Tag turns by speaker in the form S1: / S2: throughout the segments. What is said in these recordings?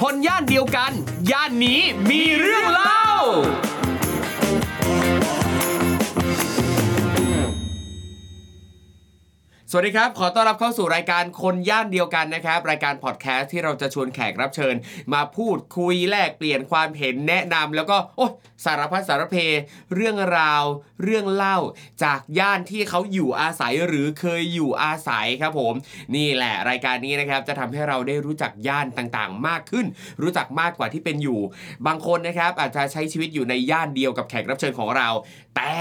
S1: คนย่านเดียวกัน ย่านนี้มีเรื่องเล่า สวัสดีครับ ขอต้อนรับเข้าสู่รายการคนย่านเดียวกันนะครับ รายการพอดแคสต์ที่เราจะชวนแขกรับเชิญ มาพูดคุยแลกเปลี่ยนความเห็นแนะนำแล้วก็โอ้สารพัดสารเพ เรื่องราว เรื่องเล่า จากย่านที่เขาอยู่อาศัยหรือเคยอยู่อาศัยครับผม นี่แหละรายการนี้นะครับจะทำให้เราได้รู้จักย่านต่างๆ มากขึ้น รู้จักมากกว่าที่เป็นอยู่ บางคนนะครับอาจจะใช้ชีวิตอยู่ในย่านเดียวกับแขกรับเชิญของเราแต่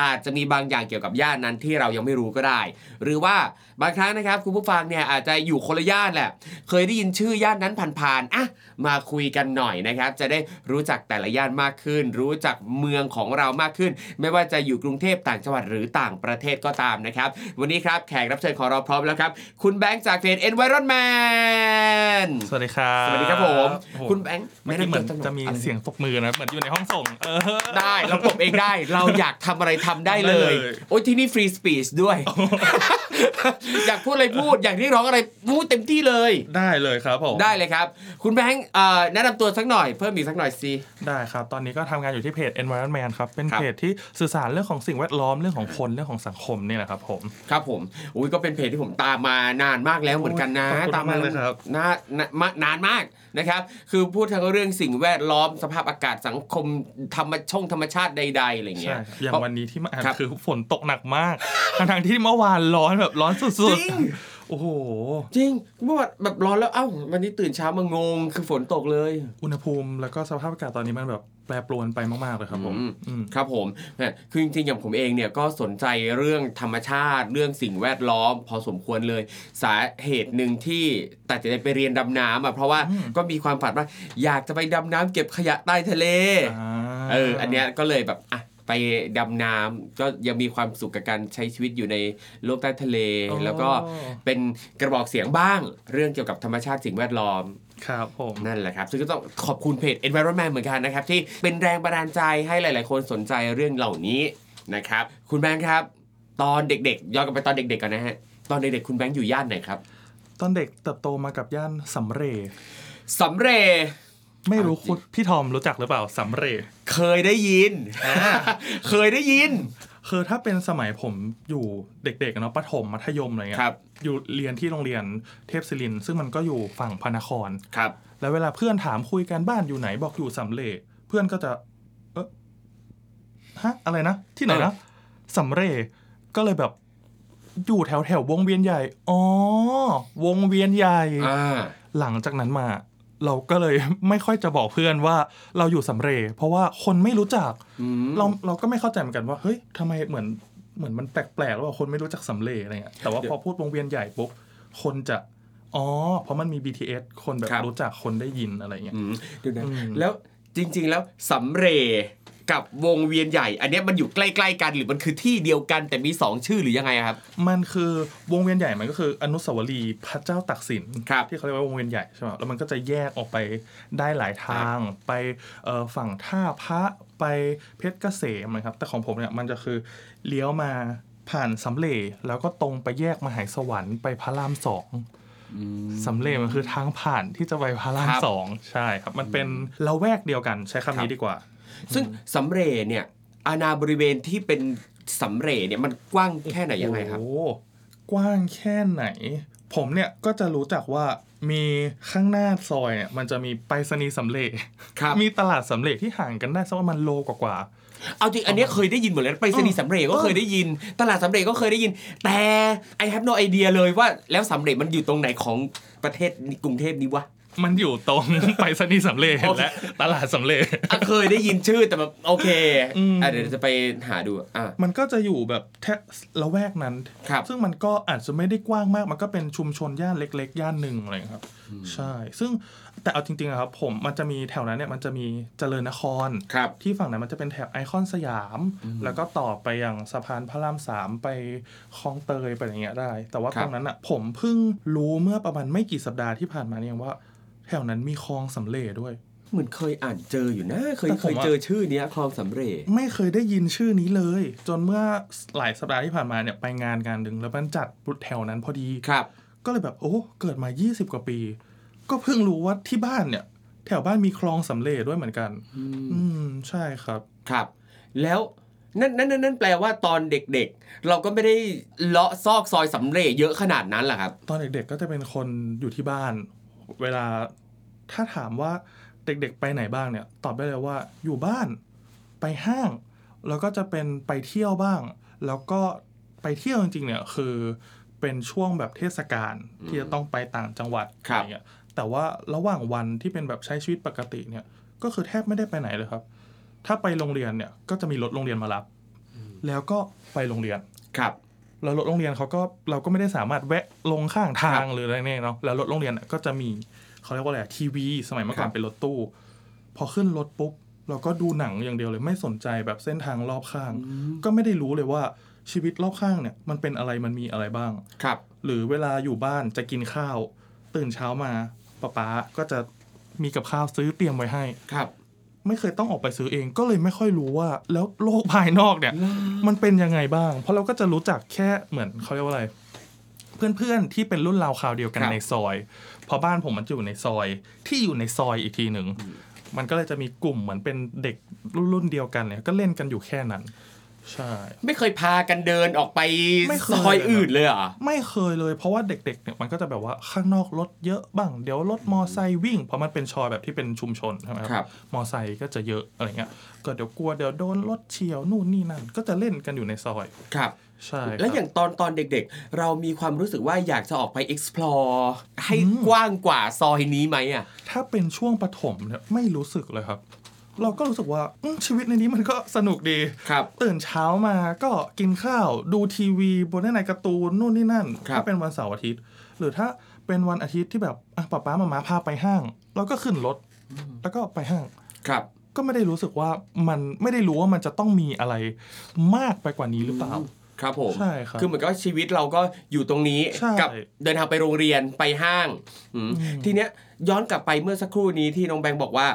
S1: อาจจะมีบางอย่างเกี่ยวกับย่านนั้นที่เรายังไม่รู้ก็ได้ หรือว่าบางครั้งนะครับคุณผู้ฟังเนี่ยอาจจะอยู่คนละย่านแหละ เคยได้ยินชื่อย่านนั้นผ่านๆอะมาคุยกันหน่อยนะครับ จะได้รู้จักแต่ละย่านมากขึ้น รู้จักเมืองของเรามากขึ้น ไม่ว่าจะอยู่กรุงเทพต่างจังหวัดหรือต่างประเทศก็ตามนะครับ วันนี้ครับแขกรับเชิญของเราพร้อมแล้วครับ คุณแบงค์จากเพจ Environment
S2: สวัสดีครับ
S1: สวัสดีครับผม
S2: โอ้โห
S1: คุณแบงค์
S2: เมื่อกี้เหมือน
S1: แำตัว
S2: จะมี
S1: อะไร
S2: เสียงตบมือนะเหมือนอยู่ในห้องส่งเออ
S1: ได้เราปลบเองได้เราอยากทำอะไรทำได้เลย
S2: ได้เลย
S1: โอ้ยที่นี่ฟรีสปีชด้วย อยากพูดอะไรพูด อยากเรียกร้องอะไรพูดเต็มที่เลย
S2: ได้เลยครับผม
S1: ได้เลยครับ คุณแบงค์เอ่อแนะนำตัวสักหน่อย เพิ่มอีกสักหน่อยสิ
S2: ได้ครับ ตอนนี้ก็ทำงานอยู่ที่เพจ Environment ครับ เป็น
S1: ครับ
S2: เพจที่สื่อสารเรื่องของสิ่งแวดล้อม เรื่องของคน เรื่องของสังคมเนี่ยแหละครับผม
S1: ครับผม อุ้ยก็เป็นเพจที่ผมตามมานานมากแล้วเหมือนกันนะ
S2: ขอบคุณ
S1: ตามมามา
S2: กเลยครับ
S1: นานนานนานมาก นะครับคือพูดทั้งเรื่องสิ่งแวดล้อมสภาพอากาศสังคมธรรมชงธรรมชาติใดๆอะไรเงี้
S2: ใช่
S1: ย
S2: ครับอย่าง
S1: เพราะ
S2: วันนี้ที่มาอ่าน
S1: ครับ
S2: คือฝนตกหนักมากทั้งๆที่เมื่อวานร้อนแบบร้อนสุ
S1: จ
S2: ด
S1: ริง
S2: ๆโอ้โห
S1: จริงเมื่อวานแบบร้อนแล้วเอ้าวันนี้ตื่นเช้ามางงคือฝนตกเลย
S2: อุณหภูมิแล้วก็สภาพอากาศตอนนี้มันแบบ แปรปรวนไปมากๆเลยครับผม
S1: อืม
S2: อืม
S1: ครับผมเนี่ยคือจริงๆอย่างผมเองเนี่ยก็สนใจเรื่องธรรมชาติเรื่องสิ่งแวดล้อม พอสมควรเลย สาเหตุหนึ่งที่ตัดสินใจไปเรียนดำน้ำอะเพราะว่า
S2: อืม
S1: ก็มีความฝันว่าอยากจะไปดำน้ำเก็บขยะใต้ทะเล
S2: อ่า
S1: เอออันเนี้ยก็เลยแบบอะไปดำน้ำก็ยังมีความสุขกับการใช้ชีวิตอยู่ในโลกใต้ทะเล
S2: อ๋อ
S1: แล้วก็เป็นกระบอกเสียงบ้าง เรื่องเกี่ยวกับธรรมชาติสิ่งแวดล้อม
S2: ครับผม
S1: นั่นแหละครับ ซึ่งก็ต้องขอบคุณเพจ Environment เหมือนกันนะครับ ที่เป็นแรงบันดาลใจให้หลาย ๆ คนสนใจเรื่องเหล่านี้นะครับ คุณแบงค์ครับ ตอนเด็ก ๆ ย้อนกลับไปตอนเด็ก ๆ ก่อนนะฮะ ตอนเด็ก ๆ คุณแบงค์อยู่ย่านไหนครับ
S2: ตอนเด็กเติบโตมากับย่านสำเรย์
S1: สำเร็จ
S2: ไม่รู้คุณพี่ทอมรู้จักหรือเปล่าสำเรย์
S1: เคยได้ยินเคยได้ยิน
S2: คือถ้าเป็นสมัยผมอยู่เด็กๆเนาะประถมมัธยมอะไรเงี้
S1: ครั
S2: ย
S1: บ
S2: อยู่เรียนที่โรงเรียนเทพศิรินทร์ซึ่งมันก็อยู่ฝั่งพระนคร
S1: ครับ
S2: แล้วเวลาเพื่อนถามคุยกันบ้านอยู่ไหนบอกอยู่สำเร็จเพื่อนก็จะ เออฮะอะไรนะที่ไหนนะสำเร็จก็เลยแบบอยู่แถวแถวๆวงเวียนใหญ่ อ๋อ วงเวียนใหญ่
S1: อ่า
S2: หลังจากนั้นมา เราก็เลยไม่ค่อยจะบอกเพื่อนว่าเราอยู่สำเร็จเพราะว่าคนไม่รู้จัก
S1: อืม
S2: เราเราก็ไม่เข้าใจเหมือนกันว่า เฮ้ยทำไมเหมือน เหมือนมันแปลกๆแล้วว่าคนไม่รู้จักสำเร็จอะไรเงี้ยแต่ว่าพอพูดวงเวียนใหญ่ปุ๊บคนจะอ๋อเพราะมันมี BTS คนแบบรู้จักคนได้ยินอะไรเงี้ย
S1: อืมเดี๋ยวนะ
S2: อืม
S1: แล้วจริง ๆ แล้วสำเร็จ กับวงเวียนใหญ่ อันเนี้ยมันอยู่ใกล้ๆกันหรือมันคือที่เดียวกันแต่มีสองชื่อหรือยังไงครับ
S2: มันคือวงเวียนใหญ่มันก็คืออนุสาวรีย์พระเจ้าตักสิน
S1: ครับ
S2: ที่เขาเรียกว่าวงเวียนใหญ่ใช่ไหมแล้วมันก็จะแยกออกไปได้หลายทางไปเอ่อฝั่งท่าพระไปเพชรเกษมนะครับแต่ของผมเนี่ยมันจะคือเลี้ยวมาผ่านสำเร็จแล้วก็ตรงไปแยกมหาสวรรค์ไปพระรามสองสำเร็จมันคือทางผ่านที่จะไปพระราม
S1: ครับ
S2: สองใช่ครับ มันเป็นละแวกเดียวกันใช้คำนี้ดีกว่า
S1: ซึ่งสำเร็จเนี่ยอาณาบริเวณที่เป็นสำเร็จเนี่ยมันกว้างแค่ไหนยังไงครับ
S2: โอ้กว้างแค่ไหน ผมเนี่ยก็จะรู้จักว่ามีข้างหน้าซอยเนี่ยมันจะมีไปรษณีย์สำเร็จ
S1: ครับ
S2: มีตลาดสำเร็จที่ห่างกันได้สักประมาณโลกว่า
S1: เอาจริงอันเนี้ยเคยได้ยินหมดเลยนะไปรษณีย์สำเร็จก็เคยได้ยิน ตลาดสำเร็จก็เคยได้ยิน แต่ I have no idea เลยว่าแล้วสำเร็จมันอยู่ตรงไหนของประเทศกรุงเทพนี้วะ
S2: ๆ มันอยู่ตรงไปรษณีย์สำเร็จ
S1: โอเค
S2: และตลาดสำเร็จ
S1: อะเคยได้ยินชื่อแต่แบบโอเค
S2: อืม
S1: อะเดี๋ยวจะไปหาดูอะ
S2: มันก็จะอยู่แบบแค่ละแวกนั้น
S1: ครับ
S2: ซึ่งมันก็อาจจะไม่ได้กว้างมาก มันก็เป็นชุมชนย่านเล็ก ๆ ย่านหนึ่งอะไรอย่างเงี้ยครับ ใช่ ซึ่งแต่เอาจริงๆอะครับ ผมมันจะมีแถวนั้นเนี่ยมันจะมีเจริญนคร
S1: ครับ
S2: ที่ฝั่งนั้นมันจะเป็นแถบไอคอนสยาม แล้วก็ต่อไปอย่างสะพานพระรามสามไปคลองเตยไปอย่างเงี้ยได้ แต่ว่า
S1: ครับ
S2: ตรงนั้นอะผมเพิ่งรู้เมื่อประมาณไม่กี่สัปดาห์ที่ผ่านมาเนี่ยว่า แถวนั้นมีคลองสำเร็จด้วย
S1: เหมือนเคยอ่านเจออยู่นะ เคย
S2: แต่
S1: เค
S2: ผม
S1: ย
S2: อะ
S1: เจอชื่อเนี้ยคลองสำเร็จ
S2: ไม่เคยได้ยินชื่อนี้เลย จนเมื่อหลายสัปดาห์ที่ผ่านมาเนี่ยไปงานงานหนึ่งแล้วมันจัดแถวนั้นพอดี
S1: ครับ
S2: ก็เลยแบบโอ้เกิดมา 20 กว่าปี ก็เพิ่งรู้ว่าที่บ้านเนี่ย แถวบ้านมีคลองสำเร็จด้วยเหมือนกัน อืมใช่ครับ
S1: ครับ แล้วนั่นนั่นนั่นนั่นแปลว่าตอนเด็กๆ เราก็ไม่ได้เลาะซอกซอยสำเร็จเยอะขนาดนั้นแหละครับ
S2: ตอนเด็กๆก็จะเป็นคนอยู่ที่บ้าน เวลาถ้าถามว่าเด็กๆไปไหนบ้างเนี่ย ตอบได้เลยว่าอยู่บ้านไปห้าง แล้วก็จะเป็นไปเที่ยวบ้าง แล้วก็ไปเที่ยวจริงๆเนี่ยคือเป็นช่วงแบบเทศกาลที่จะต้องไปต่างจังหวัด
S1: ครั
S2: อะ
S1: บ
S2: ไรเงี้ยแต่ว่าระหว่างวันที่เป็นแบบใช้ชีวิตปกติเนี่ย ก็คือแทบไม่ได้ไปไหนเลยครับ ถ้าไปโรงเรียนเนี่ยก็จะมีรถโรงเรียนมารับ แล้วก็ไปโรงเรียน
S1: ครับ
S2: แล้วรถโรงเรียนเขาก็เราก็ไม่ได้สามารถแวะลงข้างทางหรืออะไรเนี่ยเนาะแล้วรถโรงเรียนน่ะก็จะมีเขาเรียกว่าอะไรทีวี สมัยเมื่อก่อ
S1: ครั
S2: น
S1: บ
S2: เป็นรถตู้ พอขึ้นรถปุ๊บเราก็ดูหนังอย่างเดียวเลยไม่สนใจแบบเส้นทางรอบข้าง ก็ไม่ได้รู้เลยว่าชีวิตรอบข้างเนี่ย มันเป็นอะไรมันมีอะไรบ้าง
S1: ครับ
S2: หรือเวลาอยู่บ้านจะกินข้าว ตื่นเช้ามาป๊าป๊าก็จะมีกับข้าวซื้อเตรียมไว้ให้
S1: ครับ
S2: ไม่เคยต้องออกไปซื้อเองก็เลยไม่ค่อยรู้ว่า แล้วโลกภายนอกเนี่ย มันเป็นยังไงบ้าง เพราะเราก็จะรู้จักแค่เหมือนเขาเรียกว่าอะไร เพื่อนๆที่เป็นรุ่นราวคราวเดียวกัน
S1: ครับ
S2: ในซอยเพอบ้านผมมันจะอยู่ในซอยที่อยู่ในซอยอีกทีหนึ่งมันก็เลยจะมีกลุ่มเหมือนเป็นเด็กรุ่นๆเดียวกันเนี่ยก็เล่นกันอยู่แค่นั้น ใช่
S1: ไม่เคยพากันเดินออกไป
S2: ไม่เคย
S1: ซอยอื่นเลยเหรอ
S2: ไม่เคยเลย เพราะว่าเด็กๆเนี่ยมันก็จะแบบว่าข้างนอกรถเยอะบ้างเดี๋ยวรถมอไซค์วิ่งเพราะมันเป็นชอยแบบที่เป็นชุมชนใช่ไหม
S1: ครับ
S2: มอไซค์ก็จะเยอะอะไรเงี้ยก็เดี๋ยวกลัวเดี๋ยวโดนรถเฉียวนู่นนี่นั่นก็จะเล่นกันอยู่ในซอย
S1: ครับ
S2: ใช่ครับ
S1: แล้วอย่างตอนตอนเด็กๆ เรามีความรู้สึกว่าอยากจะออกไป explore ให้กว้างกว่าซอยนี้ไหมอะ
S2: ถ้าเป็นช่วงปฐมเนี่ยไม่รู้สึกเลยครับ เราก็รู้สึกว่าอืมชีวิตในนี้มันก็สนุกดี
S1: ครับ
S2: ตื่นเช้ามาก็กินข้าวดูทีวีบนหน้าในการ์ตูนนู่นนี่นั่น
S1: ครับ
S2: ถ้าเป็นวันเสาร์อาทิตย์ หรือถ้าเป็นวันอาทิตย์ที่แบบอะป๊าป๊ามามาพาไปห้าง เราก็ขึ้นรถแล้วก็ไปห้าง
S1: ครับ
S2: ก็ไม่ได้รู้สึกว่ามันไม่ได้รู้ว่ามันจะต้องมีอะไรมากไปกว่านี้หรือเปล่า
S1: ครับผม
S2: ใช่ครับ
S1: คือเหมือนกับชีวิตเราก็อยู่ตรงนี้
S2: ใช่
S1: กับเดินทางไปโรงเรียนไปห้างอืมทีเนี้ยย้อนกลับไปเมื่อสักครู่นี้ที่น้องแบงค์บอกว่า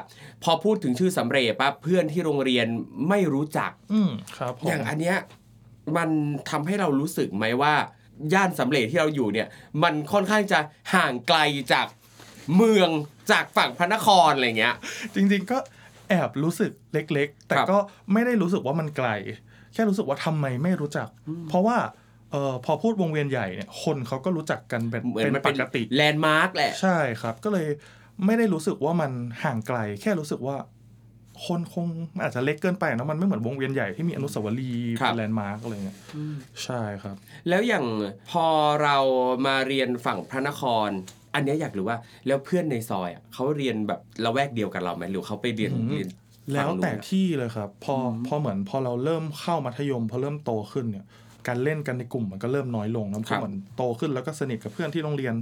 S1: พอพูดถึงชื่อสำเร็จปั๊บเพื่อนที่โรงเรียนไม่รู้จัก
S2: อืมครับผม
S1: อย่างอันเนี้ยมันทำให้เรารู้สึกไหมว่า ย่านสำเร็จที่เราอยู่เนี่ย มันค่อนข้างจะห่างไกลจากเมืองจากฝั่งพระนครอะไรเงี้ย
S2: จริงๆก็แอบรู้สึกเล็กๆ แต่
S1: ครับ
S2: ก็ไม่ได้รู้สึกว่ามันไกล แค่รู้สึกว่าทำไมไม่รู้จัก เพราะว่าเออพอพูดวงเวียนใหญ่เนี่ยคนเขาก็รู้จักกันเป็น
S1: เหมือน
S2: เป็น
S1: มัน
S2: ป
S1: เป็น
S2: กติ
S1: แลนด์มาร์กแหละ
S2: ใช่ครับ ก็เลยไม่ได้รู้สึกว่ามันห่างไกล แค่รู้สึกว่า คนคงมันอาจจะเล็กเกินไปนะมันไม่เหมือนวงเวียนใหญ่ที่มีอนุสาวรีย์
S1: ครับ
S2: เป็นแลนด์มาร์กอะไรเงี้ยใช่ครับ
S1: แล้วอย่างพอเรามาเรียนฝั่งพระนคร อันเนี้ยอยากรู้ว่า แล้วเพื่อนในซอยอะเขาเรียนแบบละแวกเดียวกับเราไหมหรือเขาไปเรียน
S2: อืม
S1: เรียน
S2: แล้ว
S1: ฝั่งนู้น
S2: แต่
S1: อะ
S2: ที่เลยครับ พอพอเหมือนพอเราเริ่มเข้ามัธยม พอเริ่มโตขึ้นเนี่ย การเล่นกันในกลุ่มมันก็เริ่มน้อยลงนะเพราะเหมือนโตขึ้นแล้วก็สนิทกับเพื่อนที่โรงเรียน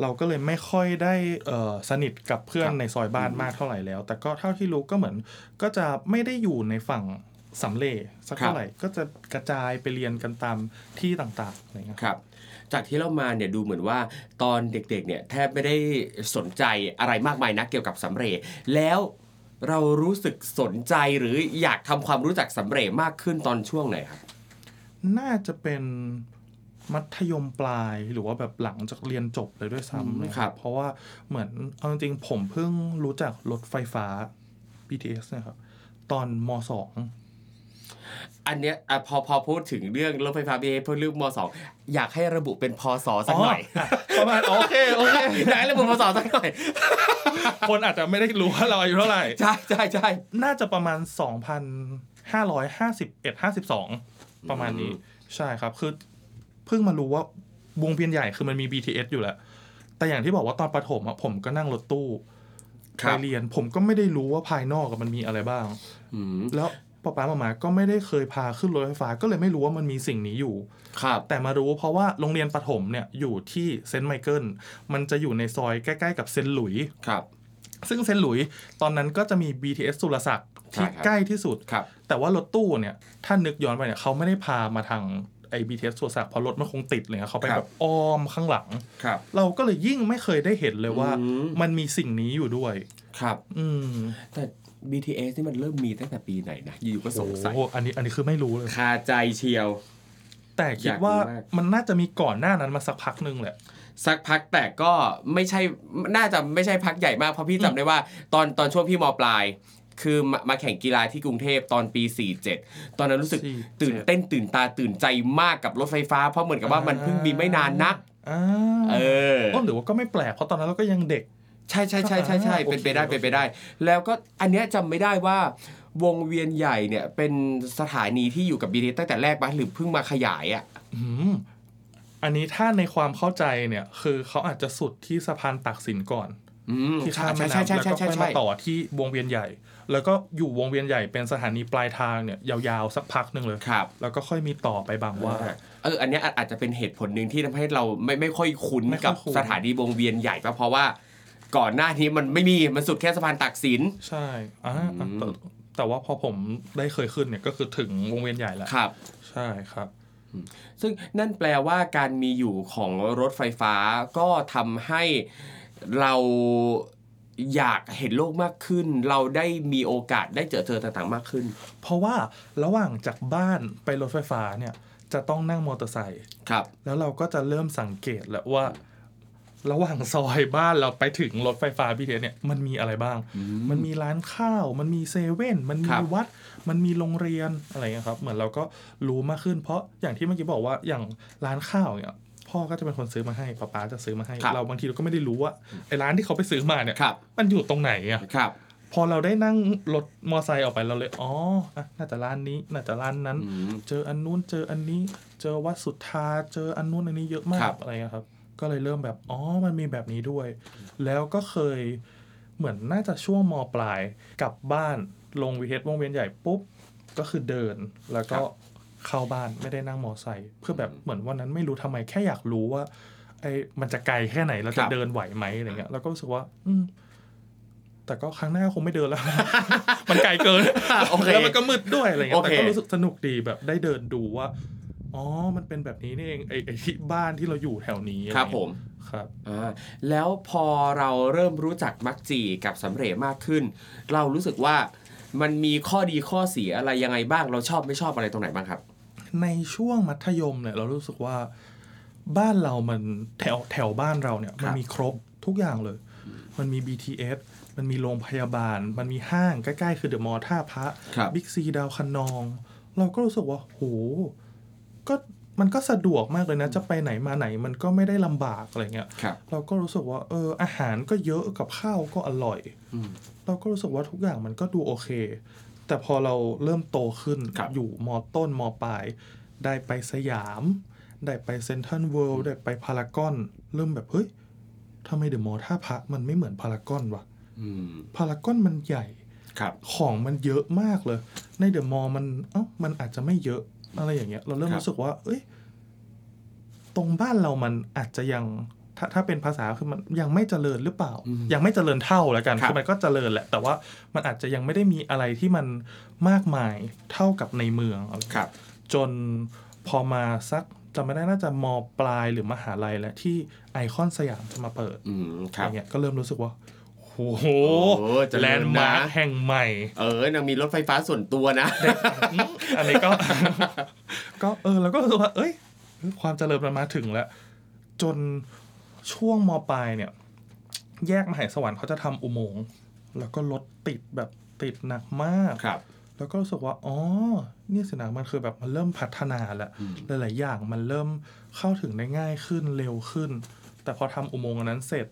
S2: เราก็เลยไม่ค่อยได้เอ่อสนิทกับเพื่อนในซอยบ้านมากเท่าไหร่แล้ว แต่ก็เท่าที่รู้ก็เหมือน ก็จะไม่ได้อยู่ในฝั่งสำเร็จสักเท่าไหร่ก็จะกระจายไปเรียนกันตามที่ต่างๆอะไรเงี้ย
S1: ครับจากที่เรามาเนี่ยดูเหมือนว่าตอนเด็กๆเนี่ยแทบไม่ได้สนใจอะไรมากมายนักเกี่ยวกับสำเร็จแล้ว เรารู้สึกสนใจหรืออยากทำความรู้จักสำเร็จมากขึ้นตอนช่วงไหนครับ
S2: น่าจะเป็นมัธยมปลายหรือว่าแบบหลังจากเรียนจบเลยด้วยซ้ำเลย
S1: ครับ
S2: เพราะว่าเหมือนเอาจริงๆผมเพิ่งรู้จักรถไฟฟ้า BTS เนะครับ ตอนมสอง
S1: อันเนี้ยอะพอพอพูดถึงเรื่องรถไฟฟ้า BTS เพื่อเรื่องมสองอยากให้ระบุเป็นพศสักหน่อย
S2: ประมาณโอเคโอเค
S1: อยากให้ระบุพศสักหน่อย
S2: คนอาจจะไม่ได้รู้ว่าเราอายุเท่าไหร่
S1: ใช่ใช่ใช่
S2: น่าจะประมาณ 2,551 52 ประมาณนี้ ใช่ครับ คือเพิ่งมารู้ว่าวงเวียนใหญ่คือมันมี BTS อยู่แล้ว แต่อย่างที่บอกว่าตอนประถมอะผมก็นั่งรถตู้
S1: ค
S2: ไป
S1: รับ
S2: เรียนผมก็ไม่ได้รู้ว่าภายนอกอะมันมีอะไรบ้าง
S1: อืม
S2: แล้ว ป๊าป๊ามามาก็ไม่ได้เคยพาขึ้นรถไฟฟ้า ก็เลยไม่รู้ว่ามันมีสิ่งนี้อยู่
S1: ครับ
S2: แต่มารู้เพราะว่าโรงเรียนประถมเนี่ยอยู่ที่เซนต์ไมเคิลมันจะอยู่ในซอยใกล้ๆกับเซนต์หลุยส์
S1: ครับ
S2: ซึ่งเซนต์หลุยส์ตอนนั้นก็จะมี BTS สุรศักดิ์
S1: ใช่
S2: ที่
S1: ครับ
S2: ใกล้ที่สุด
S1: ครับ
S2: แต่ว่ารถตู้เนี่ยถ้านึกย้อนไปเนี่ยเขาไม่ได้พามาทางไอ้ BTS สุรศักดิ์เพราะรถมันคงติดเลยนะเขาไป
S1: ครับ
S2: แบบอ้อมข้างหลัง
S1: ครับ
S2: เราก็เลยยิ่งไม่เคยได้เห็นเลยว่า
S1: อืม
S2: มันมีสิ่งนี้อยู่ด้วย
S1: ครับ
S2: อืม
S1: แต่ BTS นี่มันเริ่มมีตั้งแต่ปีไหนนะอยู่ๆก็สงสัย
S2: โอ้โหอันนี้อันนี้คือไม่รู้เลย
S1: คาใจเชียว
S2: แต่คิดว่า
S1: อยากรู้มาก
S2: มันน่าจะมีก่อนหน้านั้นมาสักพักหนึงแหละ
S1: สักพักแต่ก็ไม่ใช่น่าจะไม่ใช่พักใหญ่มากเพราะพี่จำได้ว่า ตอนตอนช่วงพี่มปลาย คือมามาแข่งกีฬาที่กรุงเทพตอนปี 47 ตอนนั้นรู้สึก
S2: 47
S1: ตื่นเต้นตื่นตาตื่นใจมากกับรถไฟฟ้า เพราะเหมือนกับว่ามันเพิ่งมีไม่นานนัก
S2: อ่า
S1: เออ
S2: ก็หรือว่าก็ไม่แปลกเพราะตอนนั้นเราก็ยังเด็ก
S1: ใช่ใช่ใช่ใช่ใช่
S2: อ่า
S1: เป็นไปได้
S2: โอเค
S1: เป็นไปได้ แล้วก็อันเนี้ยจำไม่ได้ว่าวงเวียนใหญ่เนี่ยเป็นสถานีที่อยู่กับบีทีตั้งแต่แรกปะหรือเพิ่งมาขยายอะ
S2: อืมอันนี้ถ้าในความเข้าใจเนี่ย คือเขาอาจจะสุดที่สะพานตักสินก่อน
S1: อืม
S2: ที่ข้ามแม่
S1: ใช่
S2: น้ำ
S1: ใช่
S2: แล้ว
S1: ใช่
S2: ก็
S1: ใช่
S2: ค่อย
S1: ใช่
S2: มาต่อที่วงเวียนใหญ่ แล้วก็อยู่วงเวียนใหญ่เป็นสถานีปลายทางเนี่ยยาวๆสักพักหนึ่งเลย
S1: ครับ
S2: แล้วก็ค่อยมีต่อไปบางว่า
S1: เอออันเนี้ยอาจอาจจะเป็นเหตุผลหนึ่งที่ทำให้เราไม่ไม่ค่อยคุ้น
S2: ไม่ค่อย
S1: กับ
S2: คุ้น
S1: สถานีวงเวียนใหญ่ปะเพราะว่า ก่อนหน้านี้มันไม่มีมันสุดแค่สะพานตักสิน
S2: ใช่อ่า
S1: อืม
S2: แต่แต่ว่าพอผมได้เคยขึ้นเนี่ยก็คือถึงวงเวียนใหญ่แล้ว
S1: ครับ
S2: ใช่ครับ
S1: ซึ่งนั่นแปลว่าการมีอยู่ของรถไฟฟ้าก็ทำให้เราอยากเห็นโลกมากขึ้น เราได้มีโอกาสได้เจอเจอต่างๆมากขึ้น
S2: เพราะว่าระหว่างจากบ้านไปรถไฟฟ้าเนี่ยจะต้องนั่งมอเตอร์ไซค์
S1: ครับ
S2: แล้วเราก็จะเริ่มสังเกตแล้วว่า ระหว่างซอยบ้านเราไปถึงรถไฟฟ้า BTS เนี่ยมันมีอะไรบ้าง มันมีร้านข้าว มันมีเซเว่นมัน
S1: ครั
S2: มี
S1: บ
S2: วัด มันมีโรงเรียนอะไรเงี้ยครับ เหมือนเราก็รู้มากขึ้น เพราะอย่างที่เมื่อกี้บอกว่าอย่างร้านข้าวเนี่ยพ่อก็จะเป็นคนซื้อมาให้ป๊าป๊าจะซื้อมาให้
S1: ครับ
S2: เราบางทีเราก็ไม่ได้รู้ว่าไอ้ร้านที่เขาไปซื้อมาเนี่ย
S1: ครับ
S2: มันอยู่ตรงไหนอะ
S1: ครับ
S2: พอเราได้นั่งรถมอไซค์ออกไปเราเลย อ๋ออะน่าจะร้านนี้ น่าจะร้านนั้น
S1: อืม
S2: เจออันนู้น เจออันนี้ เจอวัดสุทธา เจออันนู้นอันนี้เยอะมา
S1: ครั
S2: ก
S1: บ
S2: อะไรเงี้ยครับ ก็เลยเริ่มแบบ อ๋อ มันมีแบบนี้ด้วย แล้วก็เคยเหมือนน่าจะช่วงมปลายกลับบ้านลงวีเฮดวงเวียนใหญ่ปุ๊บ ก็คือเดินแล้วก็เข้าบ้านไม่ได้นั่งมอไซค์เพื่อแบบเหมือนวันนั้นไม่รู้ทำไมแค่อยากรู้ว่าไอ้มันจะไกลแค่ไหนเรา
S1: ครั
S2: จะ
S1: บ
S2: เดินไหวไหมอะไรเงี้ยแล้วก็รู้สึกว่า อืมแต่ก็ครั้งหน้าคงไม่เดินแล้ว มันไกลเกิน
S1: โอเค
S2: แล้วมันก็มืดด้วยอะไรเงี้ย
S1: โอเค
S2: แต่ก็รู้สึกสนุกดีแบบได้เดินดูว่า อ๋อ มันเป็นแบบนี้นี่เองไอ้ไอ้ที่บ้านที่เราอยู่แถวนี้อะไค
S1: รับผม
S2: ครับ
S1: อ่าแล้วพอเราเริ่มรู้จักมักจีกับสำเร็จมากขึ้น เรารู้สึกว่ามันมีข้อดีข้อเสียอะไรยังไงบ้างเราชอบไม่ชอบอะไรตรงไหนบ้างครับ
S2: ในช่วงมัธยมเนี่ยเรารู้สึกว่าบ้านเรามันแถวแถวบ้านเราเนี่ย
S1: ครับ
S2: มันมีครบทุกอย่างเลย มันมี BTS มันมีโรงพยาบาล มันมีห้างใกล้ ๆ คือเดอะมอลล์ท่าพระ
S1: ครับ
S2: บิ๊กซีดาวคะนอง เราก็รู้สึกว่าโห ก็มันก็สะดวกมากเลยนะ จะไปไหนมาไหนมันก็ไม่ได้ลำบากอะไรเงี้ย
S1: ครับ
S2: เราก็รู้สึกว่าเอออาหารก็เยอะกับข้าวก็อร่อย
S1: อืม
S2: เราก็รู้สึกว่าทุกอย่างมันก็ดูโอเค แต่พอเราเริ่มโตขึ้น
S1: ครับ
S2: อยู่มต้นมปลาย ได้ไปสยาม ได้ไปเซนทรัลเวิลด์ได้ไปพารากอน เริ่มแบบเฮ้ยทำไมเดอะมอลล์ท่าพระมันไม่เหมือนพารากอนวะ
S1: อืม
S2: พารากอนมันใหญ่
S1: ครับ
S2: ของมันเยอะมากเลย ในเดอะมอลล์มันเอ้ามันอาจจะไม่เยอะ อะไรอย่างเงี้ย เราเริ่ม
S1: ครับ
S2: รู้สึกว่า เอ้ย ตรงบ้านเรามันอาจจะยังถ้าถ้าเป็นภาษาคือมันยังไม่เจริญหรือเปล่า ยังไม่เจริญเท่าแล้วกัน
S1: ครับ
S2: คือมันก็เจริญแหละ แต่ว่ามันอาจจะยังไม่ได้มีอะไรที่มันมากมายเท่ากับในเมืองอะไร
S1: ครับ
S2: จนพอมาสักจำไม่ได้น่าจะมปลายหรือมหาลัยแล้วที่ไอคอนสยามจะมาเปิด
S1: อืมค
S2: อ
S1: รับ
S2: ย่างเงี้ยก็เริ่มรู้สึกว่า โห
S1: โอ้เจริญนะ
S2: แลนด์มาร์คแห่งใหม่
S1: เออยังมีรถไฟฟ้าส่วนตัวนะ
S2: อืมอันนี้ก็ ก็เออแล้วก็รู้สึกว่า เอ้ย ความเจริญมันมาถึงแล้ว จนช่วงมปลายเนี่ย แยกมหาสวรรค์เขาจะทำอุโมงค์แล้วก็รถติดแบบติดหนักมาก
S1: ครับ
S2: แล้วก็รู้สึกว่า อ๋อ นี่สินะมันคือแบบมันเริ่มพัฒนาแล้ว
S1: อืม
S2: หลาย ๆ อย่างมันเริ่มเข้าถึงได้ง่ายขึ้นเร็วขึ้น แต่พอทำอุโมงค์อันนั้นเสร็จ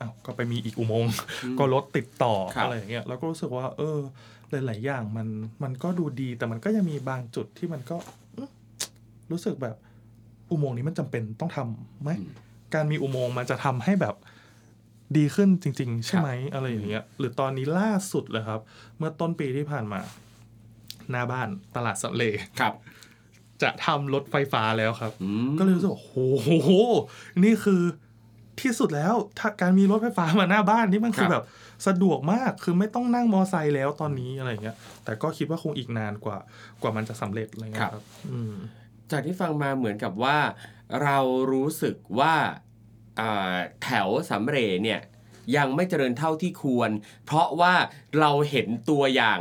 S2: อ้าวก็ไปมีอีกอุโมงค์ก็รถติดต่อ
S1: ครับ
S2: อะไรอย่างเงี้ยแล้วก็รู้สึกว่า เออหลาย ๆ อย่างมันมันก็ดูดี แต่มันก็ยังมีบางจุดที่มันก็อื้อรู้สึกแบบอุโมงค์นี้มันจำเป็นต้องทำไหมการมีอุโมงค์มันจะทำให้แบบดีขึ้นจริง ๆ ใช่ไหมอะไรอย่างเงี้ย หรือตอนนี้ล่าสุดเลยครับ เมื่อต้นปีที่ผ่านมา หน้าบ้านตลาดสำเล
S1: ครับ
S2: จะทำรถไฟฟ้าแล้วครับ
S1: อืม
S2: ก็เลยรู้สึกว่าโอ้โหนี่คือ ที่สุดแล้วถ้าการมีรถไฟฟ้ามาหน้าบ้านนี่มันคือแบบสะดวกมากคือไม่ต้องนั่งมอไซค์แล้วตอนนี้อะไรอย่างเงี้ย แต่ก็คิดว่าคงอีกนานกว่ากว่ามันจะสำเร็จอะไรเงี้ยครับอืม
S1: จากที่ฟังมาเหมือนกับว่า เรารู้สึกว่าอ่าแถวสำเร็จเนี่ยยังไม่เจริญเท่าที่ควร เพราะว่าเราเห็นตัวอย่าง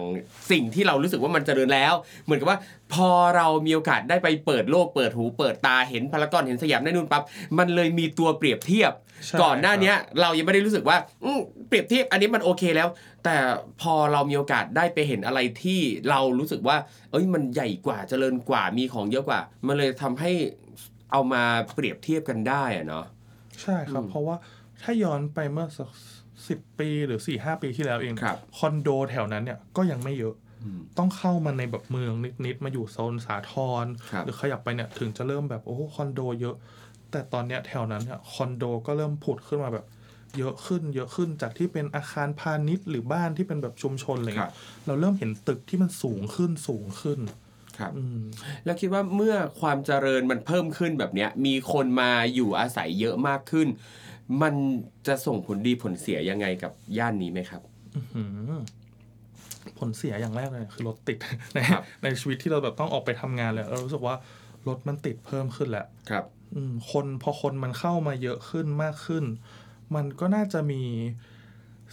S1: สิ่งที่เรารู้สึกว่ามันเจริญแล้ว เหมือนกับว่าพอเรามีโอกาสได้ไปเปิดโลกเปิดหูเปิดตาเห็นพารากอนเห็นสยามได้นู่นปั๊บมันเลยมีตัวเปรียบเทียบ
S2: ใช่
S1: ก่อนหน้าเนี้ยเรายังไม่ได้รู้สึกว่าอืมเปรียบเทียบอันนี้มันโอเคแล้ว แต่พอเรามีโอกาสได้ไปเห็นอะไรที่เรารู้สึกว่า เอ้ยมันใหญ่กว่าเจริญกว่ามีของเยอะกว่า มันเลยทำให้เอามาเปรียบเทียบกันได้อะเนาะ
S2: ใช่ครับ เพราะว่าถ้าย้อนไปเมื่อสักสิบปีหรือสี่ห้าปีที่แล้วเอง
S1: ครับ
S2: คอนโดแถวนั้นเนี่ยก็ยังไม่เยอะต้องเข้ามาในแบบเมืองนิดๆ มาอยู่โซนสาทร
S1: ครับ
S2: หรือขยับไปเนี่ยถึงจะเริ่มแบบโอ้คอนโดเยอะ แต่ตอนเนี้ยแถวนั้นเนี่ยคอนโดก็เริ่มผุดขึ้นมาแบบ เยอะขึ้น เยอะขึ้นจากที่เป็นอาคารพาณิชย์หรือบ้านที่เป็นแบบชุมชนอะไร
S1: ครั
S2: เงี้
S1: บ
S2: ยเราเริ่มเห็นตึกที่มันสูงขึ้นสูงขึ้น
S1: ครับ
S2: อืม
S1: แล้วคิดว่าเมื่อความเจริญมันเพิ่มขึ้นแบบเนี้ย มีคนมาอยู่อาศัยเยอะมากขึ้น มันจะส่งผลดีผลเสียยังไงกับย่านนี้ไหมครับ
S2: อืมผลเสียอย่างแรกเลยคือรถติดใน
S1: ครับ
S2: ในชีวิตที่เราแบบต้องออกไปทำงานเลยเรารู้สึกว่ารถมันติดเพิ่มขึ้นแหละ
S1: ครับ
S2: อืม คนพอคนมันเข้ามาเยอะขึ้นมากขึ้น มันก็น่าจะมี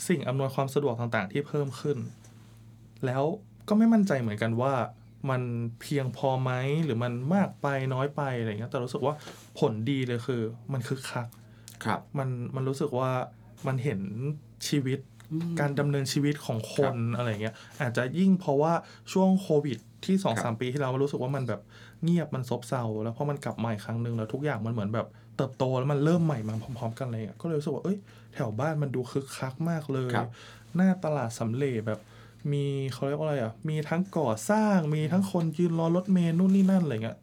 S2: สิ่งอำนวยความสะดวกต่างๆ ที่เพิ่มขึ้น แล้วก็ไม่มั่นใจเหมือนกันว่ามันเพียงพอไหมหรือมันมากไปน้อยไปอะไรเงี้ยแต่รู้สึกว่าผลดีเลยคือ มันคึกคัก
S1: ครับ
S2: มันมันรู้สึกว่ามันเห็นชีวิตการดำเนินชีวิตของคนอะไรเงี้ยอาจจะยิ่งเพราะว่าช่วงโควิด ที่สอง
S1: ครั
S2: สาม
S1: บ
S2: ปีที่แล้วมันรู้สึกว่ามันแบบเงียบมันซบเซาแล้วพอมันกลับมาอีกครั้งหนึ่งแล้วทุกอย่างมันเหมือนแบบเติบโตแล้วมันเริ่มใหม่มาพร้อม ๆ กันเลยอะก็เลยรู้สึกว่าเอ้ยแถวบ้านมันดูคึกคักมากเลย
S1: ครับ
S2: หน้าตลาดสำเร็จแบบมีเขาเรียกว่าอะไรอะ มีทั้งก่อสร้าง มีทั้งคนยืนรอรถเมล์นู่นนี่นั่นอะไรเงี้ย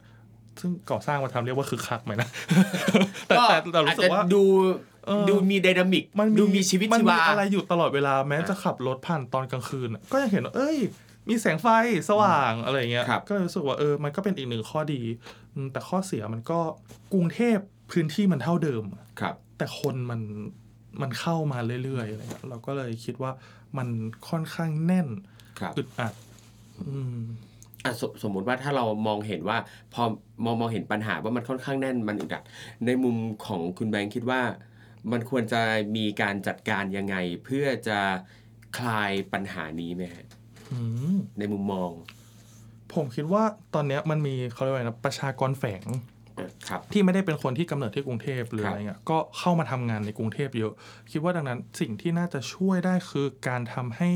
S2: ซึ่งก่อสร้างมาทำเรียกว่าคึกคักไหมนะ แต่แต่แต่
S1: อา
S2: รู้
S1: จ
S2: สึ
S1: จะ
S2: กว่า
S1: ดู
S2: เออ
S1: ดูมีไดนามิก
S2: มัน
S1: ดูมีชีวิต
S2: มัน
S1: ชี
S2: มี
S1: วา
S2: อะไรอยู่ตลอดเวลาแม้
S1: อะ
S2: จะขับรถผ่านตอนกลางคืนอะก็ยังเห็นว่าเอ้ย มีแสงไฟสว่างอะไรเงี้ย
S1: ครับ
S2: ก็รู้สึกว่าเออ มันก็เป็นอีกหนึ่งข้อดีอืมแต่ข้อเสียมันก็กรุงเทพพื้นที่มันเท่าเดิม
S1: ครับ
S2: แต่คนมันมันเข้ามาเรื่อยๆอะไรเงี้ยเราก็เลยคิดว่ามันค่อนข้างแน่น
S1: ครับ
S2: อึดอัดอืม
S1: อะสสมมุติว่าถ้าเรามองเห็นว่า พอมองมองเห็นปัญหาว่ามันค่อนข้างแน่นมันอึดอัดในมุมของคุณแบงค์คิดว่า มันควรจะมีการจัดการยังไงเพื่อจะคลายปัญหานี้ไหมฮะ
S2: อืม
S1: ในมุมมอง
S2: ผมคิดว่าตอนเนี้ยมันมีเขาเรียกว่าไงนะประชากรแฝง
S1: อะครับ
S2: ที่ไม่ได้เป็นคนที่กำเนิดที่กรุงเทพหรือ
S1: ครับ
S2: อะไรเงี้ยก็เข้ามาทำงานในกรุงเทพเยอะ คิดว่าดังนั้นสิ่งที่น่าจะช่วยได้คือการทำให้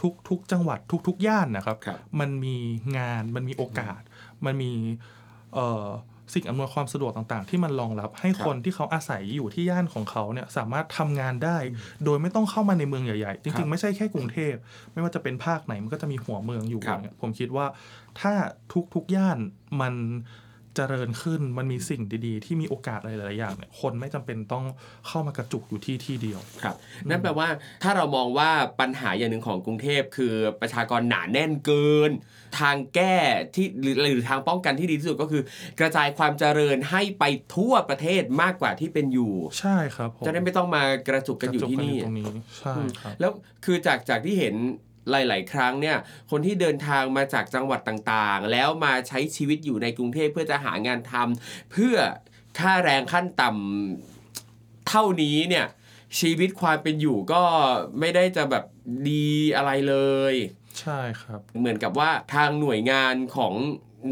S2: ทุกทุกจังหวัดทุกทุกย่านนะครับ
S1: ครับ
S2: มันมีงานมันมีโอกาส มันมีเอ่อ สิ่งอำนวยความสะดวกต่างๆ ที่มันรองรับให้
S1: ครับ
S2: คนที่เขาอาศัยอยู่ที่ย่านของเขาเนี่ยสามารถทำงานได้ โดยไม่ต้องเข้ามาในเมืองใหญ่ๆจ
S1: ครั
S2: ริง
S1: บ
S2: ๆไม่ใช่แค่กรุงเทพ ไม่ว่าจะเป็นภาคไหนมันก็จะมีหัวเมืองอยู่
S1: ครับ
S2: อย่างเงี้ยผมคิดว่าถ้าทุกทุกย่านมัน เจริญขึ้นมันมีสิ่งดีๆ ที่มีโอกาสอะไรหลายๆอย่างเนี่ยคนไม่จำเป็นต้องเข้ามากระจุกอยู่ที่ที่เดียว
S1: ครับ นั่นแปลว่าถ้าเรามองว่าปัญหาอย่างหนึ่งของกรุงเทพคือประชากรหนาแน่นเกิน ทางแก้ที่หรือหรือทางป้องกันที่ดีที่สุดก็คือ กระจายความเจริญให้ไปทั่วประเทศมากกว่าที่เป็นอยู่
S2: ใช่ครับผม
S1: จะได้ไม่ต้องมากระจุกกันอยู่ที่นี่
S2: กระจุกกัตรงนี้ใช่ครับ
S1: แล้วคือจากจากที่เห็น หลาย ๆ ครั้งเนี่ยคนที่เดินทางมาจากจังหวัดต่างๆ แล้วมาใช้ชีวิตอยู่ในกรุงเทพเพื่อจะหางานทำเพื่อค่าแรงขั้นต่ำเท่านี้เนี่ยชีวิตความเป็นอยู่ก็ไม่ได้จะแบบดีอะไรเลย
S2: ใช่ครับ
S1: เหมือนกับว่าทางหน่วยงานของ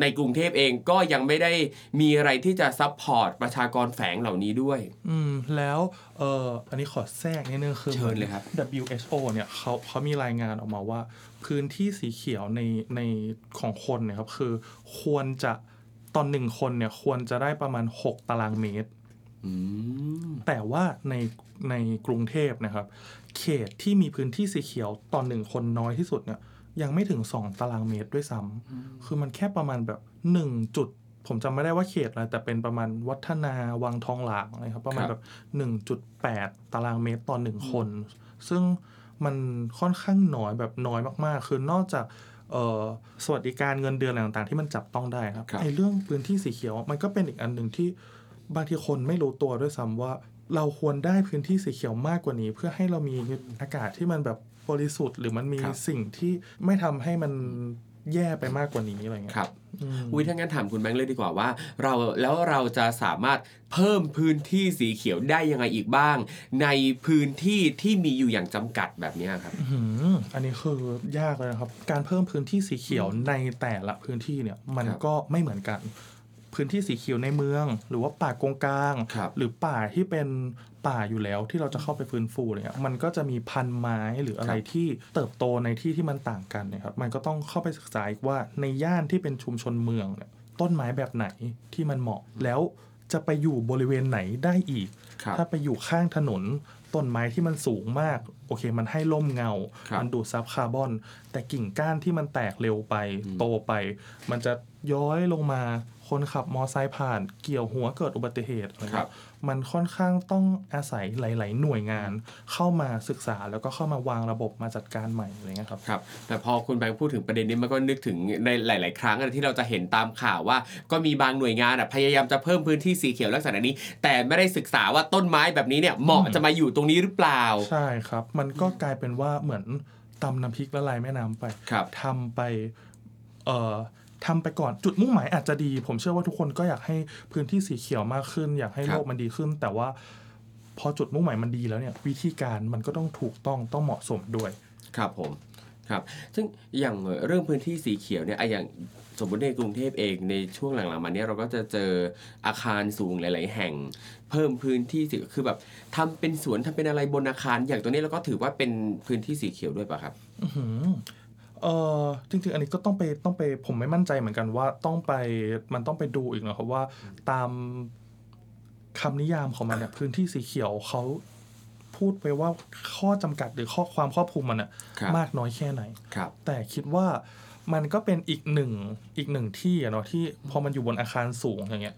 S1: ในกรุงเทพเองก็ยังไม่ได้มีอะไรที่จะ support ประชากรแฝงเหล่านี้ด้วย
S2: อืม แล้วเอออันนี้ขอแทรกนิดนึงคือ
S1: เชิญเลยครับ
S2: WHO เนี่ยเขาเขามีรายงานออกมาว่า พื้นที่สีเขียวในในของคนเนี่ยครับคือควรจะตอนหนึ่งคนเนี่ยควรจะได้ประมาณ 6 ตารางเมตร
S1: อืม
S2: แต่ว่าในในกรุงเทพนะครับ เขตที่มีพื้นที่สีเขียวต่อหนึ่งคนน้อยที่สุดเนี่ย ยังไม่ถึง 2 ตารางเมตรด้วยซ้ำคือมันแค่ประมาณแบบ 1 จุด ผมจำไม่ได้ว่าเขตอะไรแต่เป็นประมาณวัฒนาวังทองหลางนะครับ ประมาณ
S1: ครับ
S2: แบบ 1.8 ตารางเมตรต่อหนึ่งคน ซึ่งมันค่อนข้างน้อยแบบน้อยมากๆ คือนอกจากเอ่อสวัสดิการเงินเดือนอะไรต่างๆ ที่มันจับต้องได้ครับ
S1: ครับ
S2: ไอ้เรื่องพื้นที่สีเขียวมันก็เป็นอีกอันหนึ่งที่บางทีคนไม่รู้ตัวด้วยซ้ำว่าเราควรได้พื้นที่สีเขียวมากกว่านี้ เพื่อให้เรามีอากาศที่มันแบบ บริสุทธิ์ หรือมันมี
S1: ครับ
S2: สิ่งที่ไม่ทำให้มันแย่ไปมากกว่านี้อะไรเงี้ย
S1: ครับ
S2: อืม
S1: อุ้ยถ้างั้นถามคุณแบงค์เลยดีกว่าว่า เราแล้วเราจะสามารถเพิ่มพื้นที่สีเขียวได้ยังไงอีกบ้าง ในพื้นที่ที่มีอยู่อย่างจำกัดแบบเนี้ยครับ
S2: อืมอันนี้คือยากเลยนะครับ การเพิ่มพื้นที่สีเขียวในแต่ละพื้นที่เนี่ยมัน
S1: ครับ
S2: ก็ไม่เหมือนกัน พื้นที่สีเขียวในเมือง หรือว่าป่ากงกลาง
S1: ครับ
S2: หรือป่าที่เป็นป่าอยู่แล้วที่เราจะเข้าไปฟื้นฟูเนี่ยมันก็จะมีพันธุ์ไม้หรืออะไร
S1: ครับ
S2: ที่เติบโตในที่ที่มันต่างกันเนะครับมันก็ต้องเข้าไปศึกษาอีกว่าในย่านที่เป็นชุมชนเมืองเนี่ยต้นไม้แบบไหนที่มันเหมาะแล้วจะไปอยู่บริเวณไหนได้อีก
S1: ครับ
S2: ถ้าไปอยู่ข้างถนนต้นไม้ที่มันสูงมาก โอเค มันให้ร่มเงา
S1: ครับ
S2: มันดูดซับคาร์บอน แต่กิ่งก้านที่มันแตกเร็วไป
S1: อืม
S2: โตไป มันจะย้อยลงมา คนขับมอไซค์ผ่านเกี่ยวหัวเกิดอุบัติเหตุอะไร
S1: ครั
S2: เงี้
S1: บ
S2: ยมันค่อนข้างต้องอาศัยหลาย ๆ หน่วยงานเข้ามาศึกษาแล้วก็เข้ามาวางระบบมาจัดการใหม่อะไรเงี้ยครับ
S1: ครับแต่พอคุณแบงค์พูดถึงประเด็นนี้มันก็นึกถึงในหลาย ๆ ครั้งอะที่เราจะเห็นตามข่าวว่า ก็มีบางหน่วยงานอะพยายามจะเพิ่มพื้นที่สีเขียวลักษณะนี้ แต่ไม่ได้ศึกษาว่าต้นไม้แบบนี้เนี่ยเหมาะ
S2: อืม
S1: จะมาอยู่ตรงนี้หรือเปล่า
S2: ใช่ครับ มันก็กลายเป็นว่าเหมือนตำน้ำพริกละลายแม่น้ำไป
S1: ครับ
S2: ทำไปเอ่อ ทำไปก่อนจุดมุ่งหมายอาจจะดี ผมเชื่อว่าทุกคนก็อยากให้พื้นที่สีเขียวมากขึ้น อยากให้
S1: ครับ
S2: โลกมันดีขึ้น แต่ว่าพอจุดมุ่งหมายมันดีแล้วเนี่ย วิธีการมันก็ต้องถูกต้องต้องเหมาะสมด้วย
S1: ครับผมครับ ซึ่งอย่างเรื่องพื้นที่สีเขียวเนี่ยอะอย่างสมมติในกรุงเทพเองในช่วงหลังๆมาเนี้เราก็จะเจออาคารสูงหลาย ๆ แห่ง เพิ่มพื้นที่สีคือแบบทำเป็นสวนทำเป็นอะไรบนอาคาร อย่างตัวนี้เราก็ถือว่าเป็นพื้นที่สีเขียวด้วยป่ะครับ
S2: อื้อหือ เออจริงๆ อันนี้ก็ต้องไปต้องไปผมไม่มั่นใจเหมือนกันว่าต้องไปมันต้องไปดูอีกนะครับว่าตามคำนิยามของมันเนี่ยพื้นที่สีเขียวเขาพูดไปว่าข้อจำกัดหรือข้อความครอบคลุมมันอะ
S1: ครับ
S2: มากน้อยแค่ไหน
S1: ครับ
S2: แต่คิดว่ามันก็เป็นอีกหนึ่งอีกหนึ่งที่อะเนาะที่พอมันอยู่บนอาคารสูงอย่างเงี้ย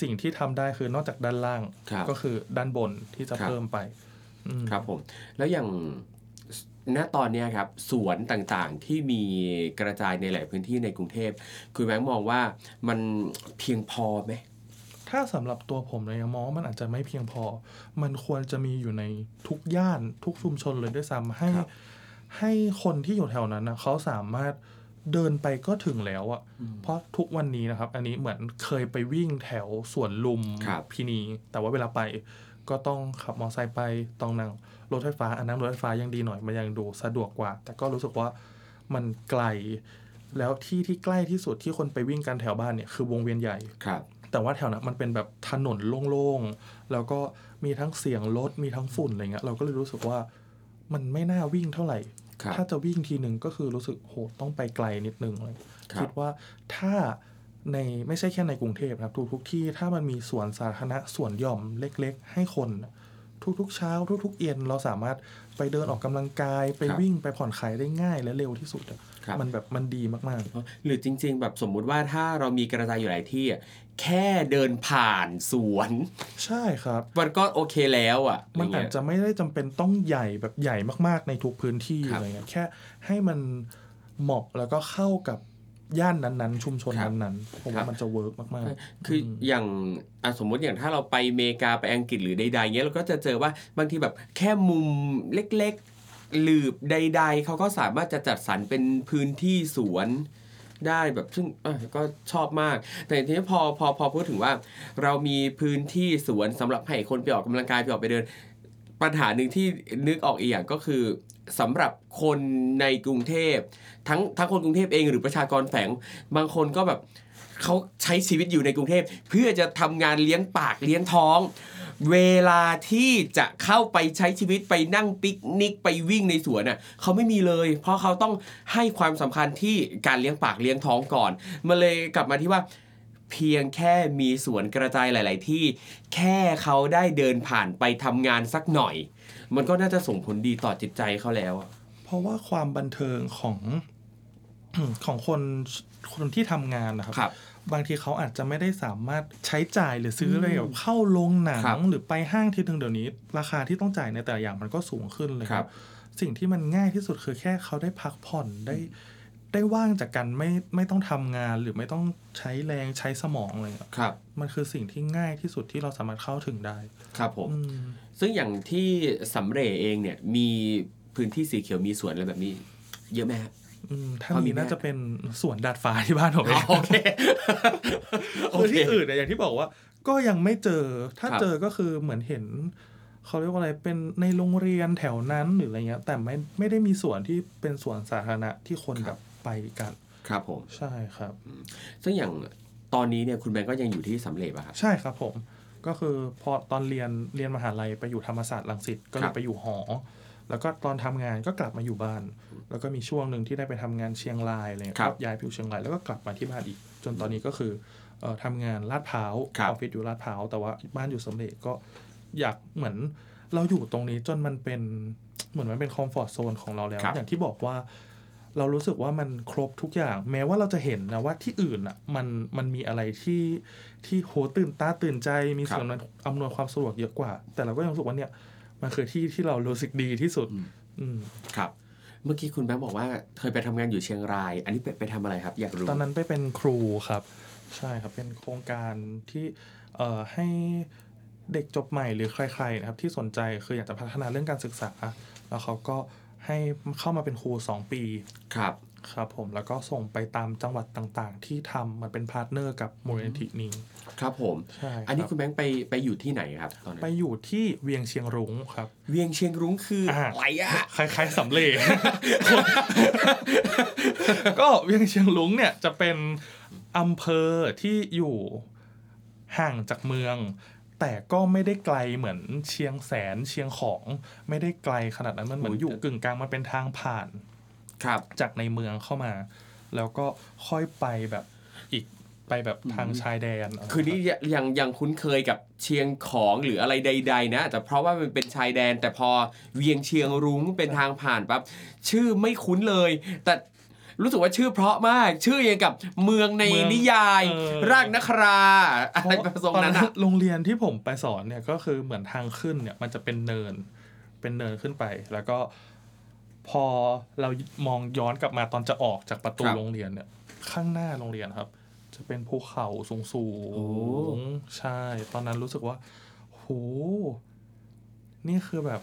S2: สิ่งที่ทำได้คือนอกจากด้านล่าง
S1: ครับ
S2: ก็คือด้านบนที่จะ
S1: ครับ
S2: เพิ่มไปอืม
S1: ครับผม แล้วอย่าง ณตอนเนี้ยครับสวนต่างๆที่มีกระจายในหลายพื้นที่ในกรุงเทพคุณแบงค์มองว่ามันเพียงพอไหม
S2: ถ้าสำหรับตัวผมเลยมองว่ามันอาจจะไม่เพียงพอ มันควรจะมีอยู่ในทุกย่านทุกชุมชนเลยด้วยซ้ำให้
S1: ครับ
S2: ให้คนที่อยู่แถวนั้นนะเขาสามารถเดินไปก็ถึงแล้วอะ
S1: อืม
S2: เพราะทุกวันนี้นะครับ อันนี้เหมือนเคยไปวิ่งแถวสวนลุม
S1: ครับ
S2: พินี แต่ว่าเวลาไป ก็ต้องขับมอเตอร์ไซค์ไปต้องนั่งรถไฟฟ้าอันนั้นรถไฟฟ้ายังดีหน่อยมันยังดูสะดวกกว่า แต่ก็รู้สึกว่ามันไกล แล้วที่ที่ใกล้ที่สุดที่คนไปวิ่งกันแถวบ้านเนี่ยคือวงเวียนใหญ่
S1: ครับ
S2: แต่ว่าแถวนั้นมันเป็นแบบถนนโล่งๆ แล้วก็มีทั้งเสียงรถมีทั้งฝุ่นอะไรเงี้ย เราก็เลยรู้สึกว่ามันไม่น่าวิ่งเท่าไหร่
S1: ครับ
S2: ถ้าจะวิ่งทีหนึ่งก็คือรู้สึกโหต้องไปไกลนิดนึงเลย
S1: ครับ
S2: คิดว่าถ้า ในไม่ใช่แค่ในกรุงเทพนะครับทุกทุกๆที่ถ้ามันมีสวนสาธารณะสวนหย่อมเล็ก ๆ ให้คนน่ะทุกๆเช้า ทุกๆเย็นเราสามารถไปเดินออกกำลังกาย ไป
S1: ครับ
S2: วิ่งไปผ่อนคลายได้ง่ายและเร็วที่สุดอะ
S1: ครับ
S2: มันแบบมันดีมาก
S1: หรือจริง ๆ แบบสมมุติว่าถ้าเรามีกระจายอยู่หลายที่อะแค่เดินผ่านสวน
S2: ๆใช่ครับ
S1: มันก็โอเคแล้วอะ
S2: มัน
S1: ย่ง
S2: อา
S1: เงี้
S2: จ
S1: ย
S2: จะไม่ได้จำเป็นต้องใหญ่แบบใหญ่มากๆในทุกพื้นที่
S1: ครับ
S2: อะไรเงี้ยแค่ให้มันเหมาะแล้วก็เข้ากับ ย่านนั้นๆ ชุมชน
S1: ครับ
S2: นั้นๆผม
S1: ครั
S2: ว่า
S1: บ
S2: มันจะเวิร์กมาก
S1: คืออย่างอะสมมุติอย่างถ้าเราไปอเมริกาไปอังกฤษหรือใดๆเงี้ยเราก็จะเจอว่าบางทีแบบแค่มุมเล็กๆหลืบใด ๆเขาก็สามารถจะจัดสรรเป็นพื้นที่สวนได้แบบซึ่งเอ้ยก็ชอบมาก แต่ทีนี้พอพอพอพูดถึงว่า เรามีพื้นที่สวนสำหรับให้คนไปออกกำลังกายไปออกไปเดิน ปัญหาหนึ่งที่นึกออกอีกอย่างก็คือ สำหรับคนในกรุงเทพ ทั้งทั้งคนกรุงเทพเองหรือประชากรแฝงบางคนก็แบบเขาใช้ชีวิตอยู่ในกรุงเทพ เพื่อจะทำงานเลี้ยงปากเลี้ยงท้อง เวลาที่จะเข้าไปใช้ชีวิตไปนั่งปิกนิกไปวิ่งในสวนน่ะเขาไม่มีเลย เพราะเขาต้องให้ความสำคัญที่การเลี้ยงปากเลี้ยงท้องก่อนมันเลยกลับมาที่ว่าเพียงแค่มีสวนกระจายหลาย ๆ ที่ แค่เขาได้เดินผ่านไปทำงานสักหน่อย มันก็น่าจะส่งผลดีต่อจิตใจเขาแล้วอะ
S2: ๆเพราะว่าความบันเทิงของของคนคนที่ทำงานนะครับ
S1: ครับ
S2: บางทีเขาอาจจะไม่ได้สามารถใช้จ่ายหรือซื้ออะไรแบบเข้าโรงหนัง
S1: ครับ
S2: หรือไปห้างทีนึงเดี๋ยวนี้ ราคาที่ต้องจ่ายในแต่ละอย่างมันก็สูงขึ้นเลย
S1: ครับ
S2: สิ่งที่มันง่ายที่สุดคือแค่เขาได้พักผ่อนได้ ได้ว่างจากกันไม่ไม่ต้องทำงานหรือไม่ต้องใช้แรงใช้สมองอะไรเงี้ย
S1: ครับ
S2: มันคือสิ่งที่ง่ายที่สุดที่เราสามารถเข้าถึงได้
S1: ครับผม
S2: อืม
S1: ซึ่งอย่างที่สำเร็จเองเนี่ยมีพื้นที่สีเขียวมีสวนอะไรแบบนี้ เยอะไหมครับ
S2: อืมถ้า
S1: พอมี
S2: มี
S1: ไหม
S2: น่าจะเป็นสวนดาดฟ้าที่บ้านผมเอ
S1: อ๋องโอเคโอ
S2: คือ
S1: เค
S2: ที่อื่นเนี่ยอย่างที่บอกว่า ก็ยังไม่เจอ ถ้า
S1: ครับ
S2: เจอก็คือเหมือนเห็นเขาเรียกว่าอะไรเป็นในโรงเรียนแถวนั้นหรืออะไรเงี้ย แต่ไม่ไม่ได้มีสวนที่เป็นสวนสาธารณะที่คนแบบ ไปกัน
S1: ครับผม
S2: ใช่ครับ
S1: ซึ่งอย่างตอนนี้เนี่ยคุณแบงก์ก็ยังอยู่ที่สำเร็จป่ะครับ
S2: ใช่ครับผม ก็คือพอตอนเรียนเรียนมหาลัยไปอยู่ธรรมศาสตร์รังสิตก็เล
S1: ครั
S2: ย
S1: บ
S2: ไปอยู่หอ แล้วก็ตอนทำงานก็กลับมาอยู่บ้าน แล้วก็มีช่วงหนึ่งที่ได้ไปทำงานเชียงรายอะไรเงี้ย
S1: ครับ
S2: ก็ย้ายไปอยู่เชียงรายแล้วก็กลับมาที่บ้านอีก จนตอนนี้ก็คือเอ่อทำงานลาดพร้าวอ
S1: ครับ
S2: อฟฟิศอยู่ลาดพร้าวแต่ว่าบ้านอยู่สำเร็จก็อยากเหมือนเราอยู่ตรงนี้จนมันเป็นเหมือนมันเป็นคอมฟอร์ทโซนของเราแล้ว
S1: ครับ
S2: อย่างที่บอกว่า เรารู้สึกว่ามันครบทุกอย่าง แม้ว่าเราจะเห็นนะว่าที่อื่นอะมันมันมีอะไรที่ที่โหตื่นตาตื่นใจมี
S1: ครับ
S2: ส่วนมันอำนวยความสะดวกเยอะกว่า แต่เราก็ยังรู้สึกว่าเนี่ยมันคือที่ที่เรารู้สึกดีที่สุด อืม
S1: ครับเมื่อกี้คุณแบงค์บอกว่าเคยไปทำงานอยู่เชียงราย อันนี้ไปไปทำอะไรครับ อยากรู้
S2: ตอนนั้นไปเป็นครูครับ ใช่ครับ เป็นโครงการที่เอ่อให้เด็กจบใหม่หรือใครๆนะครับที่สนใจคืออยากจะพัฒนาเรื่องการศึกษา แล้วเขาก็ ให้เข้ามาเป็นครู 2 ปี
S1: ครับ
S2: ครับผมแล้วก็ส่งไปตามจังหวัดต่างๆ ที่ทำมันเป็น partner กับมูลนิธินี้
S1: ครับผม
S2: ใช่
S1: อันนี้
S2: รับ
S1: คุณแบงค์ไปไปอยู่ที่ไหนครับตอนนั้
S2: ไป
S1: น
S2: อยู่ที่เวียงเชียงรุ้งครับ
S1: เวียงเชียงรุ้งคือ
S2: อ่า
S1: อะไรอะ
S2: คล้ายๆสำเร็จก็เวียงเชียงรุ้งเนี่ยจะเป็นอำเภอที่อยู่ห่างจากเมือง แต่ก็ไม่ได้ไกลเหมือนเชียงแสนเชียงของไม่ได้ไกลขนาดนั้นมันเหมือนอยู่กึ่งกลางมันเป็นทางผ่าน
S1: ครับ
S2: จากในเมืองเข้ามา แล้วก็ค่อยไปแบบอีกไปแบบทางชายแดน
S1: คือนี่ยังยังคุ้นเคยกับเชียงของหรืออะไรใด ๆ นะ แต่เพราะว่ามันเป็นชายแดน แต่พอเวียงเชียงรุ้งเป็นทางผ่านปั๊บชื่อไม่คุ้นเลย แต่ รู้สึกว่าชื่อเพราะมาก ชื่อยังกับเมืองใน
S2: เมือง
S1: นิยาย
S2: เออ
S1: ร่างนคราอะไรประสง
S2: ตอน
S1: นั้น
S2: นั้น
S1: อะ
S2: โรงเรียนที่ผมไปสอนเนี่ยก็คือเหมือนทางขึ้นเนี่ย มันจะเป็นเนิน เป็นเนินขึ้นไป แล้วก็พอเรามองย้อนกลับมาตอนจะออกจากประตูโรงเรียนเนี่ย ข้างหน้าโรงเรียนครับ จะเป็นภูเขาสูงสูงๆใช่ ตอนนั้นรู้สึกว่าโหนี่คือแบบ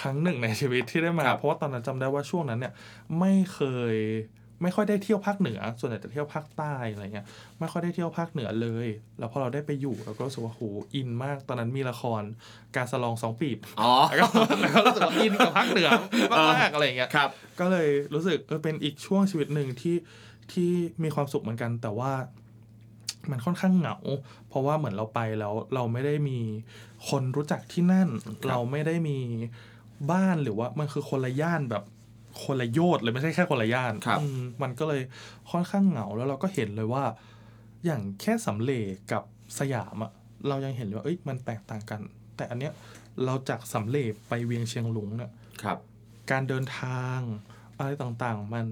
S2: ครั้งหนึ่งในชีวิตที่ได้มา เพราะว่าตอนนั้นจำได้ว่าช่วงนั้นเนี่ย ไม่เคย ไม่ค่อยได้เที่ยวภาคเหนือ ส่วนใหญ่จะเที่ยวภาคใต้อะไรเงี้ย ไม่ค่อยได้เที่ยวภาคเหนือเลย แล้วพอเราได้ไปอยู่เราก็รู้สึกว่าโหอินมาก ตอนนั้นมีละครการสลองสองปีบ
S1: อ๋อ
S2: แล้วก็แล้วก็รู้สึกว่าอินกับภาคเหนือมากๆอะไรเงี้ย
S1: ครับ
S2: ก็เลยรู้สึกเออเป็นอีกช่วงชีวิตหนึ่งที่ที่มีความสุขเหมือนกัน แต่ว่ามันค่อนข้างเหงา เพราะว่าเหมือนเราไปแล้วเราไม่ได้มีคนรู้จักที่นั่น เราไม่ได้มีบ้านหรือว่ามันคือคนละย่านแบบ คนละโยชน์เลยไม่ใช่แค่คนละย่าน
S1: ครับ
S2: อืมมันก็เลยค่อนข้างเหงาแล้วเราก็เห็นเลยว่า อย่างแค่สำเร็จกับสยามอะเรายังเห็นเลยว่าเอ้ยมันแตกต่างกัน แต่อันเนี้ยเราจากสำเร็จไปเวียงเชียงหลุงเนี่ย
S1: ครับ
S2: การเดินทางอะไรต่างๆมัน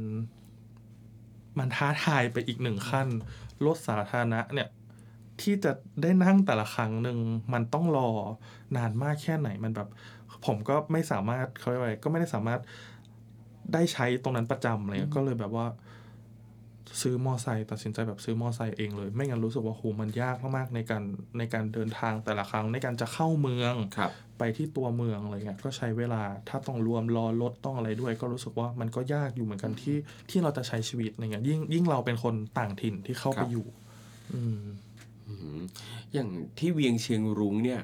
S2: มันท้าทายไปอีกหนึ่งขั้น รถสาธารณะเนี่ย ที่จะได้นั่งแต่ละครั้งหนึ่งมันต้องรอนานมากแค่ไหนมันแบบ ผมก็ไม่สามารถเขาเรียกว่าอะไรก็ไม่ได้สามารถ ได้ใช้ตรงนั้นประจำอะไรเลยก็เลยแบบว่า ซื้อมอไซค์ตัดสินใจแบบซื้อมอไซค์เองเลย ไม่งั้นรู้สึกว่าโหมันยากมากๆในการในการเดินทางแต่ละครั้งในการจะเข้าเมือง
S1: ครับ
S2: ไปที่ตัวเมืองอะไรเงี้ยก็ใช้เวลาถ้าต้องรวมรอรถต้องอะไรด้วย ก็รู้สึกว่ามันก็ยากอยู่เหมือนกันที่ที่เราจะใช้ชีวิตอะไรเงี้ยยิ่งยิ่งเราเป็นคนต่างถิ่นที่เข้า
S1: ครั
S2: ไป
S1: บ
S2: อยู่อืม
S1: อืมอย่างที่เวียงเชียงรุ้งเนี่ย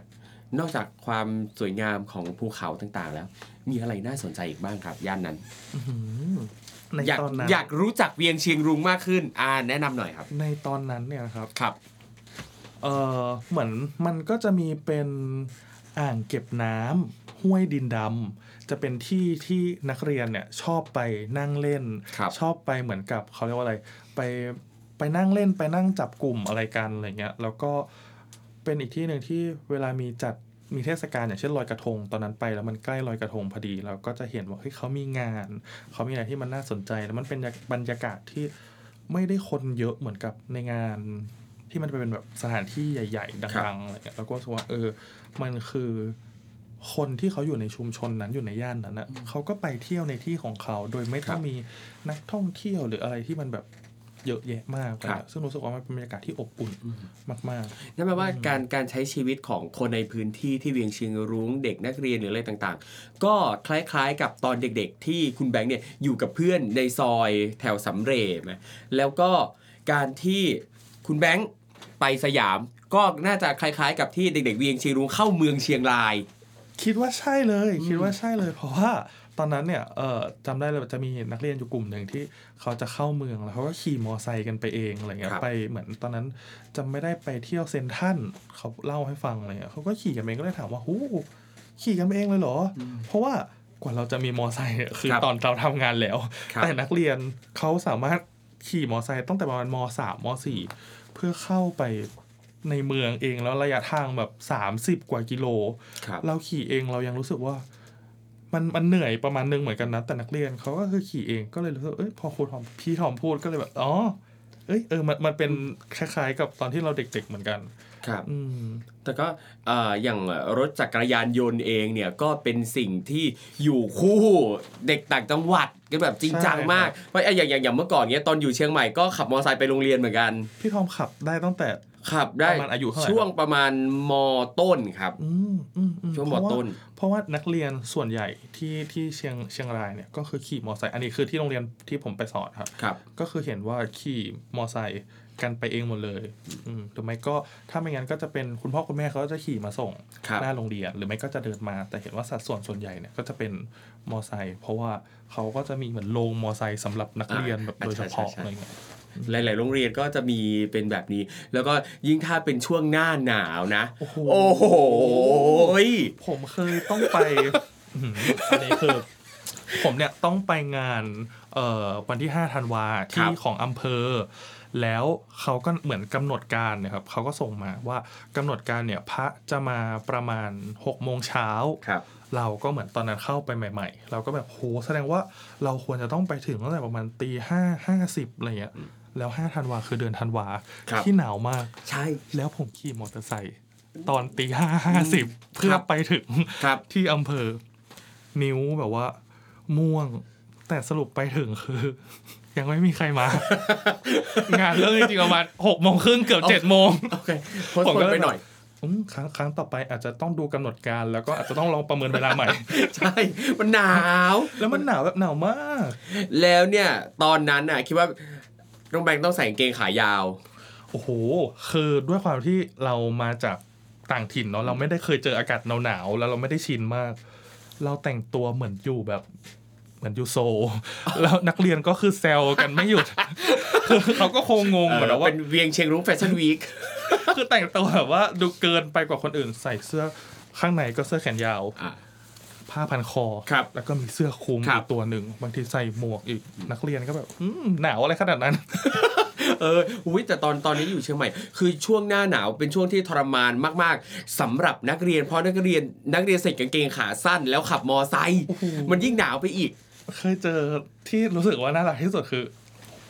S1: นอกจากความสวยงามของภูเขาต่างๆ แล้ว มีอะไรน่าสนใจอีกบ้างครับ ย่านนั้น
S2: อื้อหือใน
S1: อยาก
S2: ตอนนั้น
S1: อยากรู้จักเวียงเชียงรุ้งมากขึ้น อ่า แนะนำหน่อยครับ
S2: ในตอนนั้นเนี่ยนะครับ
S1: ครับ
S2: เออเหมือนมันก็จะมีเป็นอ่างเก็บน้ำห้วยดินดำจะเป็นที่ที่นักเรียนเนี่ยชอบไปนั่งเล่น
S1: ครับ
S2: ชอบไปเหมือนกับเขาเรียกว่าอะไร ไปไปนั่งเล่นไปนั่งจับกลุ่มอะไรกันอะไรเงี้ย แล้วก็เเป็นอีกที่หนึ่งที่เวลามีจัดมีเทศกาลอย่างเช่นลอยกระทง ตอนนั้นไปแล้วมันใกล้ลอยกระทงพอดีเราก็จะเห็นว่าเฮ้ยเขามีงาน เขามีอะไรที่มันน่าสนใจ แล้วมันเป็นบรรยากาศที่ไม่ได้คนเยอะเหมือนกับในงานที่มันเป็นแบบสถานที่ใหญ่ ๆ ดังๆอะไรเงี้ยแล้วก็รู้สึกว่าเออ มันคือคนที่เขาอยู่ในชุมชนนั้นอยู่ในย่านนั้นนะเขาก็ไปเที่ยวในที่ของเขาโดยไม่ต้องมีนักท่องเที่ยวหรืออะไรที่มันแบบ เยอะแยะมากเลย
S1: ครับ
S2: อะซึ่งรู้สึกว่ามันเป็นบรรยากาศที่อบอุ่นมาก
S1: นั่นแปลว่าการการใช้ชีวิตของคนในพื้นที่ที่เวียงเชียงรุ้งเด็กนักเรียนหรืออะไรต่างๆ ก็คล้ายๆกับตอนเด็กๆ ที่คุณแบงค์เนี่ยอยู่กับเพื่อนในซอยแถวสำเร็จนะแล้วก็การที่คุณแบงค์ไปสยาม ก็น่าจะคล้ายๆ กับที่เด็กๆเวียงเชียงรุ้งเข้าเมืองเชียงราย
S2: ๆคิดว่าใช่เลย คิดว่าใช่เลย เพราะว่า ตอนนั้นเนี่ยเออจำได้เลยว่าจะมีนักเรียนอยู่กลุ่มหนึ่งที่เขาจะเข้าเมืองแล้วเขาก็ขี่มอไซค์กันไปเองอะไรเงี้ย
S1: ครับ
S2: ไปเหมือนตอนนั้นจำไม่ได้ไปเที่ยวเซนทรันเขาเล่าให้ฟังอะไรเงี้ยเขาก็ขี่กันเองก็เลยถามว่าหูขี่กันไปเองเลยเหรออเพราะว่ากว่าเราจะมีมอไซค์เนี่ยคือ
S1: ครับ
S2: ตอนเราทำงานแล้ว
S1: ครับ
S2: แต่นักเรียนเขาสามารถขี่มอไซค์ตั้งแต่ประมาณมสามมสี่เพื่อเข้าไปในเมืองเองแล้วระยะทางแบบสามสิบกว่ากิโล
S1: ครับ
S2: เราขี่เองเรายังรู้สึกว่า มันมันเหนื่อยประมาณนึงเหมือนกันนะ แต่นักเรียนเขาก็คือขี่เองก็เลยรู้สึกเอ้ยพอครูทอมพี่ทอมพูดก็เลยแบบอ๋อเอ้ยเออมันมันเป็นคล้ายๆกับตอนที่เราเด็ก ๆเหมือนกัน
S1: ครับ
S2: อืม
S1: แต่ก็เอ่ออย่างรถจักรยานยนต์เองเนี่ยก็เป็นสิ่งที่อยู่คู่เด็กต่างจังหวัดกันแบบจริงจัง
S2: ใช่
S1: มากเพราะไอ้อย่างอย่างอย่างเมื่อก่อนเนี้ยตอนอยู่เชียงใหม่ก็ขับมอเตอร์ไซค์ไปโรงเรียนเหมือนกัน
S2: พี่ทอมขับได้ตั้งแต่
S1: ขับได้
S2: ประมาณอายุเท่าไหร่
S1: ช่วงประมาณมต้นครับ
S2: อืมอืมอืม
S1: ช่วงม
S2: เพราะา
S1: ต้น
S2: เพราะว่านักเรียนส่วนใหญ่ที่ที่เชียงเชียงรายเนี่ยก็คือขี่มอไซค์อันนี้คือที่โรงเรียนที่ผมไปสอนครับ
S1: ครับ
S2: ก็คือเห็นว่าขี่มอไซค์กันไปเองหมดเลยอืมหรือไม่ก็ถ้าไม่งั้นก็จะเป็นคุณพ่อคุณแม่เขาจะขี่มาส่ง
S1: ครับ
S2: หน้าโรงเรียน หรือไม่ก็จะเดินมา แต่เห็นว่าสัดส่วนส่วนใหญ่เนี่ยก็จะเป็นมอไซค์เพราะว่าเขาก็จะมีเหมือนโรงมอไซค์สำหรับนักเรียนแบบโดยเฉพาะ
S1: ใช่ใช่
S2: อะไรเงี้ย
S1: หลาย ๆ โรงเรียนก็จะมีเป็นแบบนี้ แล้วก็ยิ่งถ้าเป็นช่วงหน้าหนาวนะ
S2: โอ้โห
S1: โอ้โห
S2: ผมเคยต้องไปอื้อหืออันนี้คือผมเนี่ยต้องไปงานเอ่อวันที่5ธันวาที่ของอำเภอ แล้วเขาก็เหมือนกำหนดการเนะครับเขาก็ส่งมาว่ากำหนดการเนี่ยพระจะมาประมาณ6โมงเช้า
S1: ครับ
S2: เราก็เหมือนตอนนั้นเข้าไปใหม่ ๆ เราก็แบบโหแสดงว่าเราควรจะต้องไปถึงตั้งแต่ประมาณตีห้าห้าสิบอะไรเงี้ย แล้วห้าธันวาคือเดือนธันวา
S1: ครับ
S2: ที่หนาวมาก
S1: ใช่
S2: แล้วผมขี่มอเตอร์ไซค์ตอนตีห้าห้าสิบเพื่อไปถึง
S1: ครับ
S2: ที่อำเภอ นิ้วแบบว่า ม่วง แต่สรุปไปถึงคือ ยังไม่มีใครมา งานเริ่มจริงๆประมาณหกโมงครึ่งเกือบเจ็ดโมง
S1: โอเคโพส
S2: ผม
S1: ต์
S2: ก็เลย
S1: ไปหน่อย
S2: อืมครั้งครั้งต่อไปอาจจะต้องดูกำหนดการแล้วก็อาจจะต้องลองประเมินเวลาใหม่
S1: ใช่ มันหนาว
S2: แล้วมันหนาวแบบหนาวมาก
S1: แล้วเนี่ย ตอนนั้นน่ะ คิดว่า น้องแบงค์ต้องใส่กางเกงขายาว
S2: โอ้โห คือด้วยความที่เรามาจากต่างถิ่นเนาะเราไม่ได้เคยเจออากาศหนาวๆแล้วเราไม่ได้ชินมาก เราแต่งตัวเหมือนอยู่แบบเหมือนอยู่โซลแล้วนักเรียนก็คือแซวกันไม่หยุดคือเขาก็คงงง
S1: เอ
S2: เหมื
S1: อ
S2: อนว่า
S1: เป็นเวียงเชียงรุ้ง fashion week คื
S2: อแต่งตัวแบบว่าดูเกินไปกว่าคนอื่นใส่เสื้อข้างในก็เสื้อแขนยาว
S1: อะ
S2: ผ้าพันคอ
S1: ครับ
S2: แล้วก็มีเสื้อคลุม
S1: ครับ
S2: อีกตัวหนึ่งบางทีใส่หมวกอีกนักเรียนก็แบบอืมหนาวอะไรขนาดนั้น
S1: เอออุ้ยแต่ตอนตอนนี้อยู่เชียงใหม่ คือช่วงหน้าหนาวเป็นช่วงที่ทรมานมาก ๆสำหรับนักเรียน เพราะนักเรียนนักเรียนใส่กางเกงขาสั้น แล้วขับมอไซค์มันยิ่งหนาวไปอีก
S2: เคยเจอที่รู้สึกว่าน่ารักที่สุดคือ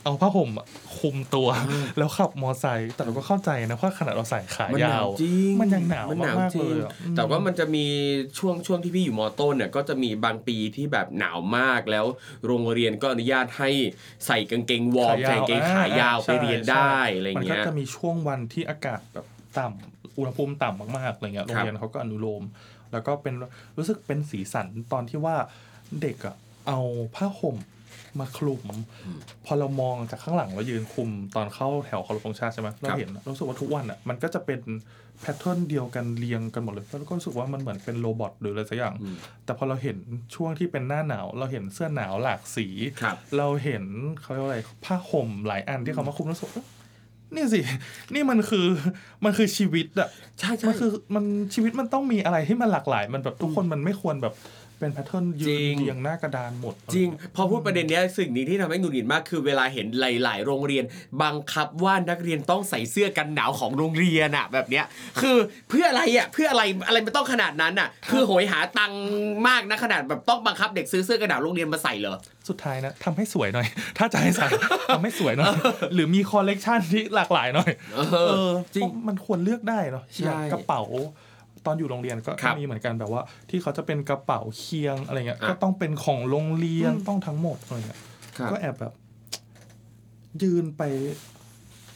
S2: เอาผ้าห่มอะคลุมตัว แล้วขับมอไซค์แต่เราก็เข้าใจนะว่าขนาดเราใส่ขา
S1: มันหาว
S2: ยานว
S1: จริง
S2: มันยังหนาว
S1: มันหนาว
S2: มาก
S1: จ
S2: ๆ
S1: ริ
S2: เล
S1: ง
S2: ยอะอืม
S1: แต่ว่ามันจะมีช่วงช่วงที่พี่อยู่มอต้นเนี่ยก็จะมีบางปีที่แบบหนาวมากแล้วโรงเรียนก็อนุญาตให้ใส่กางเกงวอร์ม
S2: ขายาว
S1: ใส่กางเกงขายาว
S2: อ่า
S1: ไปเรียนได้อะไร
S2: มันก็
S1: เงี้ย
S2: จะมีช่วงวันที่อากาศแบบต่ำอุณหภูมิต่ำมากๆอะไรเงี้ยโรงเรียนเขาก็อนุโลม แล้วก็เป็นรู้สึกเป็นสีสันตอนที่ว่าเด็กอะเอาผ้าห่ม มาคลุม พอเรามองจากข้างหลังเรายืนคุมตอนเข้าแถวเคารพธงชาติใช่ไหมเราเห็นรู้สึกว่าทุกวันอะมันก็จะเป็นpattern เดียวกันเรียงกันหมดเลยแล้วก็รู้สึกว่ามันเหมือนเป็น robot หรืออะไรสักอย่าง
S1: อืม
S2: แต่พอเราเห็นช่วงที่เป็นหน้าหนาว เราเห็นเสื้อหนาวหลากสี
S1: ครับ
S2: เราเห็นเขาเรียกว่าอะไรผ้าห่มหลายอันที่เขามาคลุมแล้วรู้สึกเอ๊ะ นี่สิ นี่มันคือมันคือชีวิตอะ
S1: ใช่ใช่
S2: มันคือมันชีวิตมันต้องมีอะไรที่มันหลากหลาย มันแบบทุกคนมันไม่ควรแบบเป็น pattern ยื
S1: จริ
S2: น
S1: ง
S2: เรียงหน้ากระดานหมด
S1: จริง พอพูดประเด็นเนี้ยสิ่งนี้ที่ทำให้หงุดหงิดมากคือเวลาเห็นหลาย ๆ โรงเรียน บังคับว่านักเรียนต้องใส่เสื้อกันหนาวของโรงเรียนอะแบบเนี้ย คือเพื่ออะไรอะเพื่ออะไรอะไรมันต้องขนาดนั้นอะคือโหยหาตังค์มากนะขนาดแบบต้องบังคับเด็กซื้อเสื้อกันหนาวโรงเรียนมาใส่เหรอ
S2: สุดท้ายนะทำให้สวยหน่อย ถ้าจะให้ใส่ทำให้สวยหน่อย หรือมีคอลเลกชันที่หลากหลายหน่อย
S1: เอ
S2: เอ
S1: อ
S2: อ
S1: จริง
S2: เพาะมันควรเลือกได้เนาะ
S1: ใช่
S2: อย่างกระเป๋าตอนอยู่โรงเรียนก็
S1: ครับ
S2: มีเหมือนกันแบบว่า ที่เขาจะเป็นกระเป๋าเคียงอะไรเงี้ย
S1: อะ
S2: ก็ต้องเป็นของโรงเรียนต้องทั้งหมดอะไรเงี้ย
S1: ครับ
S2: ก็แอบแบบ ยืนไป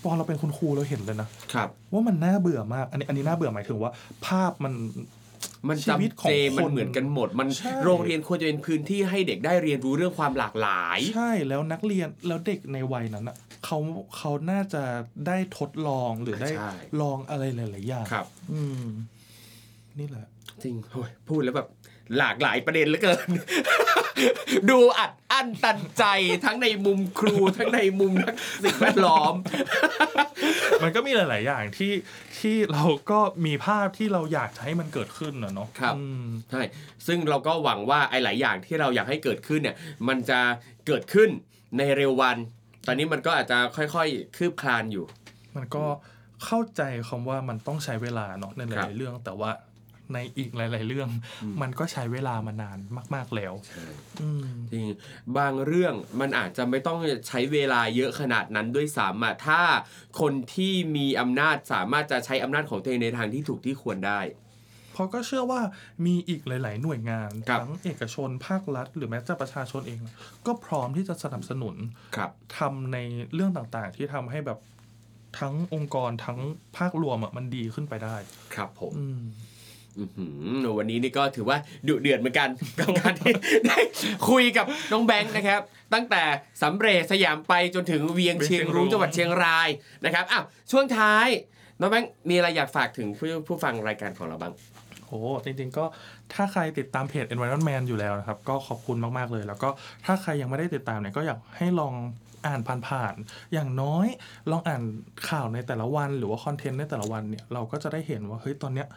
S2: ตอนเราเป็นคุณครูเราเห็นเลยนะครับ ว่ามันน่าเบื่อมาก อันนี้อันนี้น่าเบื่อหมายถึงว่า ภาพมัน
S1: มัน
S2: ชีวิต
S1: จำ
S2: ของ
S1: เจ
S2: คน
S1: มันเหมือนกันหมด มัน
S2: ใช่
S1: โรงเรียนควรจะเป็นพื้นที่ให้เด็กได้เรียนรู้เรื่องความหลากหลาย
S2: ใช่แล้วนักเรียนแล้วเด็กในวัยนั้นอะเขาเขาน่าจะได้ทดลองหรือได้
S1: ใช่
S2: ลองอะไรหลายๆอย่าง
S1: ครับ
S2: อืม นี่แหละ
S1: จริงโอ้ยพูดแล้วแบบ หลากหลายประเด็นเหลือเกิน ดูอัดอั้นตันใจทั้งในมุมครูทั้งในมุมนักสิ่งแวดล้อม
S2: มันก็มีหลาย ๆ อย่างที่ที่เราก็มีภาพที่เราอยากจะให้มันเกิดขึ้นนะเนาะ
S1: ครับ
S2: อืม
S1: ใช่ซึ่งเราก็หวังว่าไอ้หลายอย่างที่เราอยากให้เกิดขึ้นเนี่ย มันจะเกิดขึ้นในเร็ววัน ตอนนี้มันก็อาจจะค่อย ๆ คืบคลานอยู่
S2: มันก็เข้าใจคำว่ามันต้องใช้เวลาเนาะในห
S1: ครั
S2: ลาย
S1: บ
S2: ๆเรื่องแต่ว่า ในอีกหลาย ๆ เรื่อง มันก็ใช้เวลามานานมาก ๆแล้วอืม
S1: จริงบางเรื่องมันอาจจะไม่ต้องใช้เวลาเยอะขนาดนั้นด้วยซ้ำอะถ้าคนที่มีอำนาจสามารถจะใช้อำนาจของตัวเองในทางที่ถูกที่ควรได้
S2: เพราะก็เชื่อว่ามีอีกหลาย ๆ หน่วยงาน
S1: ครับ
S2: ทั้งเอกชนภาครัฐ หรือแม้แต่ประชาชนเอง ก็พร้อมที่จะสนับสนุน
S1: ครับ
S2: ทำในเรื่องต่าง ๆ ที่ทำให้แบบทั้งองค์กรทั้งภาครวมอะมันดีขึ้นไปได้
S1: ครับผม
S2: อืม
S1: อื้อหือ วันนี้นี่ก็ถือว่าดุเดือดเหมือนกันกับการที่ได้คุยกับน้องแบงค์นะครับ ตั้งแต่สำเร็จสยามไปจนถึงเวียงเชียงรุ้งจังหวัดเชียงรายนะครับอ้าวช่วงท้ายน้องแบงค์มีอะไรอยากฝากถึงผู้ผู้ฟังรายการของเราบ้าง
S2: โอ้จริงๆก็ถ้าใครติดตามเพจ Environment Man อยู่แล้วนะครับ ก็ขอบคุณมากๆเลย แล้วก็ถ้าใครยังไม่ได้ติดตามเนี่ยก็อยากให้ลองอ่านผ่านๆ อย่างน้อยลองอ่านข่าวในแต่ละวัน หรือว่าคอนเทนต์ในแต่ละวันเนี่ยเราก็จะได้เห็นว่าเฮ้ยตอนเนี้ย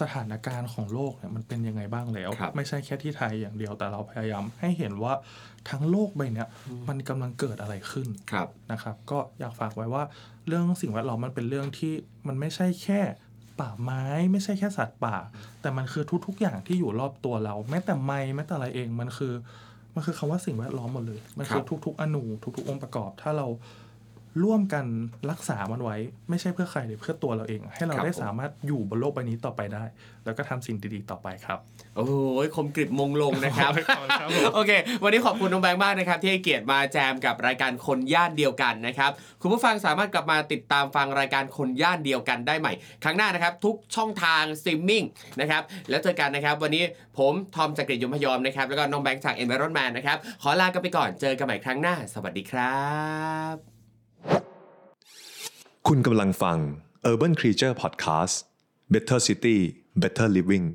S2: สถานการณ์ของโลกเนี่ยมันเป็นยังไงบ้างแล้ว
S1: ครับ
S2: ไม่ใช่แค่ที่ไทยอย่างเดียวแต่เราพยายามให้เห็นว่าทั้งโลกใบเนี้ยมันกำลังเกิดอะไรขึ้น
S1: ครับ
S2: นะครับ ก็อยากฝากไว้ว่าเรื่องสิ่งแวดล้อมมันเป็นเรื่องที่มันไม่ใช่แค่ป่าไม้ไม่ใช่แค่สัตว์ป่า แต่มันคือทุก ๆ อย่างที่อยู่รอบตัวเรา แม้แต่ไม้แม้แต่อะไรเองมันคือมันคือคำว่าสิ่งแวดล้อมหมดเลย มันคือ
S1: ครับ
S2: ทุก ๆ อณูทุก ๆ องค์ประกอบ ถ้าเรา ร่วมกันรักษามันไว้ ไม่ใช่เพื่อใครหรือเพื่อตัวเราเอง ให้เราได้สามารถอยู่บนโลกใบนี้ต่อไปได้ แล้วก็ทำสิ่งดีๆต่อไปครับ
S1: โอ้ยคมกริบมงลงนะครับ
S2: ขอบคุณครับผม
S1: โอเค วันนี้ขอบคุณน้องแบงค์มากนะครับ ที่ให้เกียรติมาแจมกับรายการคนย่านเดียวกันนะครับ คุณผู้ฟังสามารถกลับมาติดตามฟังรายการคนย่านเดียวกันได้ใหม่ ครั้งหน้านะครับทุกช่องทางสตรีมมิ่งนะครับแล้วเจอกันนะครับ วันนี้ผมทอมจักริดยมพยอมนะครับแล้วก็น้องแบงค์จาก Environment Man นะครับขอลากันไปก่อนเจอกันใหม่ครั้งหน้า สวัสดีครับ
S3: คุณกำลังฟัง Urban Creature Podcast Better City Better Living